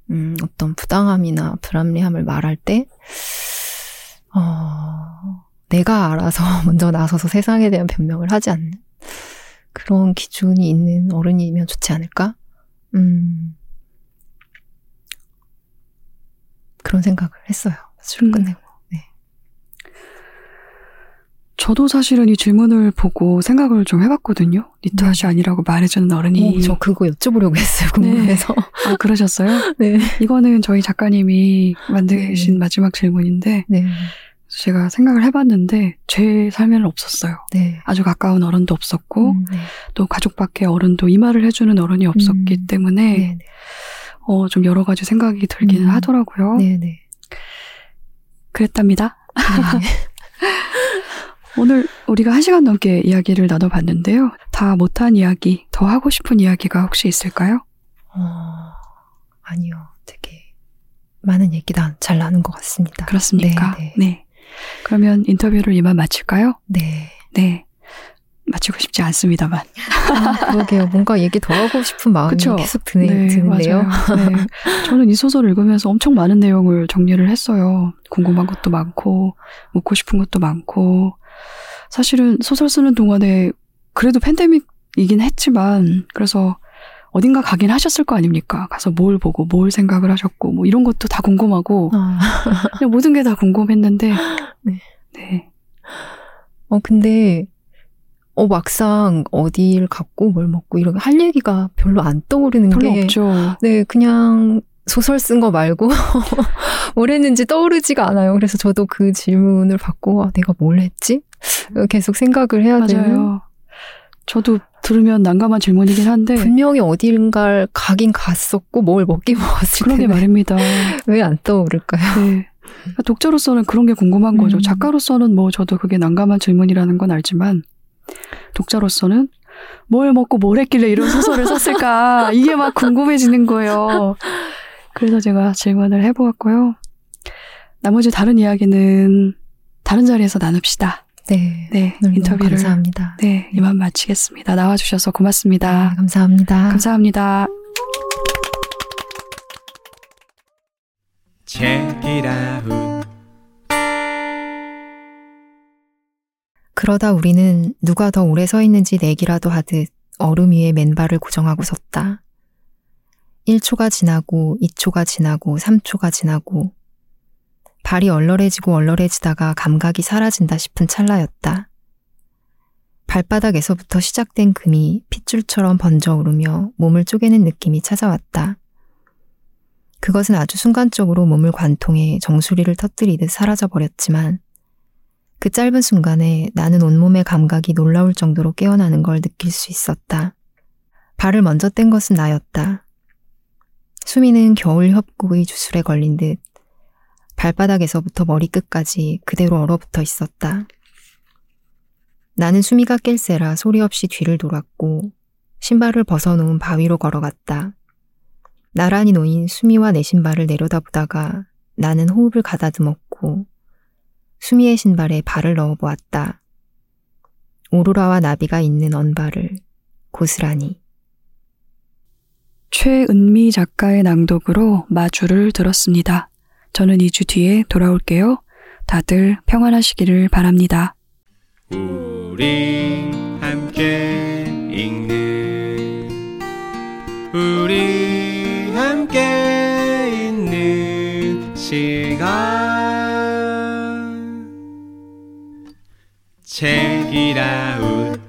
음, 어떤 부당함이나 불합리함을 말할 때, 어, 내가 알아서 먼저 나서서 세상에 대한 변명을 하지 않는 그런 기준이 있는 어른이면 좋지 않을까? 음, 그런 생각을 했어요. 술 음. 끝내고. 저도 사실은 이 질문을 보고 생각을 좀 해봤거든요. 니트하시 아니라고 말해주는 어른이. 어, 저 그거 여쭤보려고 했어요, 궁금해서. 아, 그러셨어요? 네. 이거는 저희 작가님이 만드신 네. 마지막 질문인데, 네. 제가 생각을 해봤는데, 제 삶에는 없었어요. 네. 아주 가까운 어른도 없었고, 음, 네. 또 가족 밖의 어른도 이 말을 해주는 어른이 없었기 음. 때문에, 네. 네. 어, 좀 여러 가지 생각이 들기는 음. 하더라고요. 네. 네. 그랬답니다. 네. 오늘 우리가 한 시간 넘게 이야기를 나눠봤는데요. 다 못한 이야기, 더 하고 싶은 이야기가 혹시 있을까요? 어, 아니요. 되게 많은 얘기다 잘 나눈 것 같습니다. 그렇습니까? 네. 네. 그러면 인터뷰를 이만 마칠까요? 네. 네. 마치고 싶지 않습니다만. 아, 그러게요. 뭔가 얘기 더 하고 싶은 마음이 그쵸? 계속 드네, 드는데요. 맞아요. 네. 저는 이 소설을 읽으면서 엄청 많은 내용을 정리를 했어요. 궁금한 것도 많고, 묻고 싶은 것도 많고. 사실은 소설 쓰는 동안에 그래도 팬데믹이긴 했지만, 그래서 어딘가 가긴 하셨을 거 아닙니까? 가서 뭘 보고, 뭘 생각을 하셨고, 뭐 이런 것도 다 궁금하고, 아, 그냥 모든 게 다 궁금했는데, 네. 네. 어, 근데, 어, 막상 어딜 갔고 뭘 먹고 이런 할 얘기가 별로 안 떠오르는 별로 게. 없죠. 네, 그냥 소설 쓴 거 말고 뭘 했는지 떠오르지가 않아요. 그래서 저도 그 질문을 받고 아, 내가 뭘 했지? 계속 생각을 해야 되는. 맞아요. 저도 들으면 난감한 질문이긴 한데, 분명히 어딘가를 가긴 갔었고 뭘 먹긴 먹었을 그러게 말입니다. 왜 안 떠오를까요? 네. 그러니까 독자로서는 그런 게 궁금한 거죠. 음. 작가로서는 뭐 저도 그게 난감한 질문이라는 건 알지만 독자로서는 뭘 먹고 뭘 했길래 이런 소설을 썼을까 이게 막 궁금해지는 거예요. 그래서 제가 질문을 해보았고요. 나머지 다른 이야기는 다른 자리에서 나눕시다. 네. 네, 인터뷰를 감사합니다. 네 이만 마치겠습니다. 나와주셔서 고맙습니다. 네, 감사합니다. 감사합니다. Check it out. 그러다 우리는 누가 더 오래 서 있는지 내기라도 하듯 얼음 위에 맨발을 고정하고 섰다. 1초가 지나고 2초가 지나고 3초가 지나고 발이 얼얼해지고 얼얼해지다가 감각이 사라진다 싶은 찰나였다. 발바닥에서부터 시작된 금이 핏줄처럼 번져 오르며 몸을 쪼개는 느낌이 찾아왔다. 그것은 아주 순간적으로 몸을 관통해 정수리를 터뜨리듯 사라져버렸지만 그 짧은 순간에 나는 온몸의 감각이 놀라울 정도로 깨어나는 걸 느낄 수 있었다. 발을 먼저 뗀 것은 나였다. 수미는 겨울 협곡의 주술에 걸린 듯 발바닥에서부터 머리끝까지 그대로 얼어붙어 있었다. 나는 수미가 깰새라 소리 없이 뒤를 돌았고 신발을 벗어놓은 바위로 걸어갔다. 나란히 놓인 수미와 내 신발을 내려다보다가 나는 호흡을 가다듬었고 수미의 신발에 발을 넣어 보았다. 오로라와 나비가 있는 언발을 고스란히. 최은미 작가의 낭독으로 마주를 들었습니다. 저는 2주 뒤에 돌아올게요. 다들 평안하시기를 바랍니다. 우리 함께 읽는 우리 함께 있는 시간 책이라운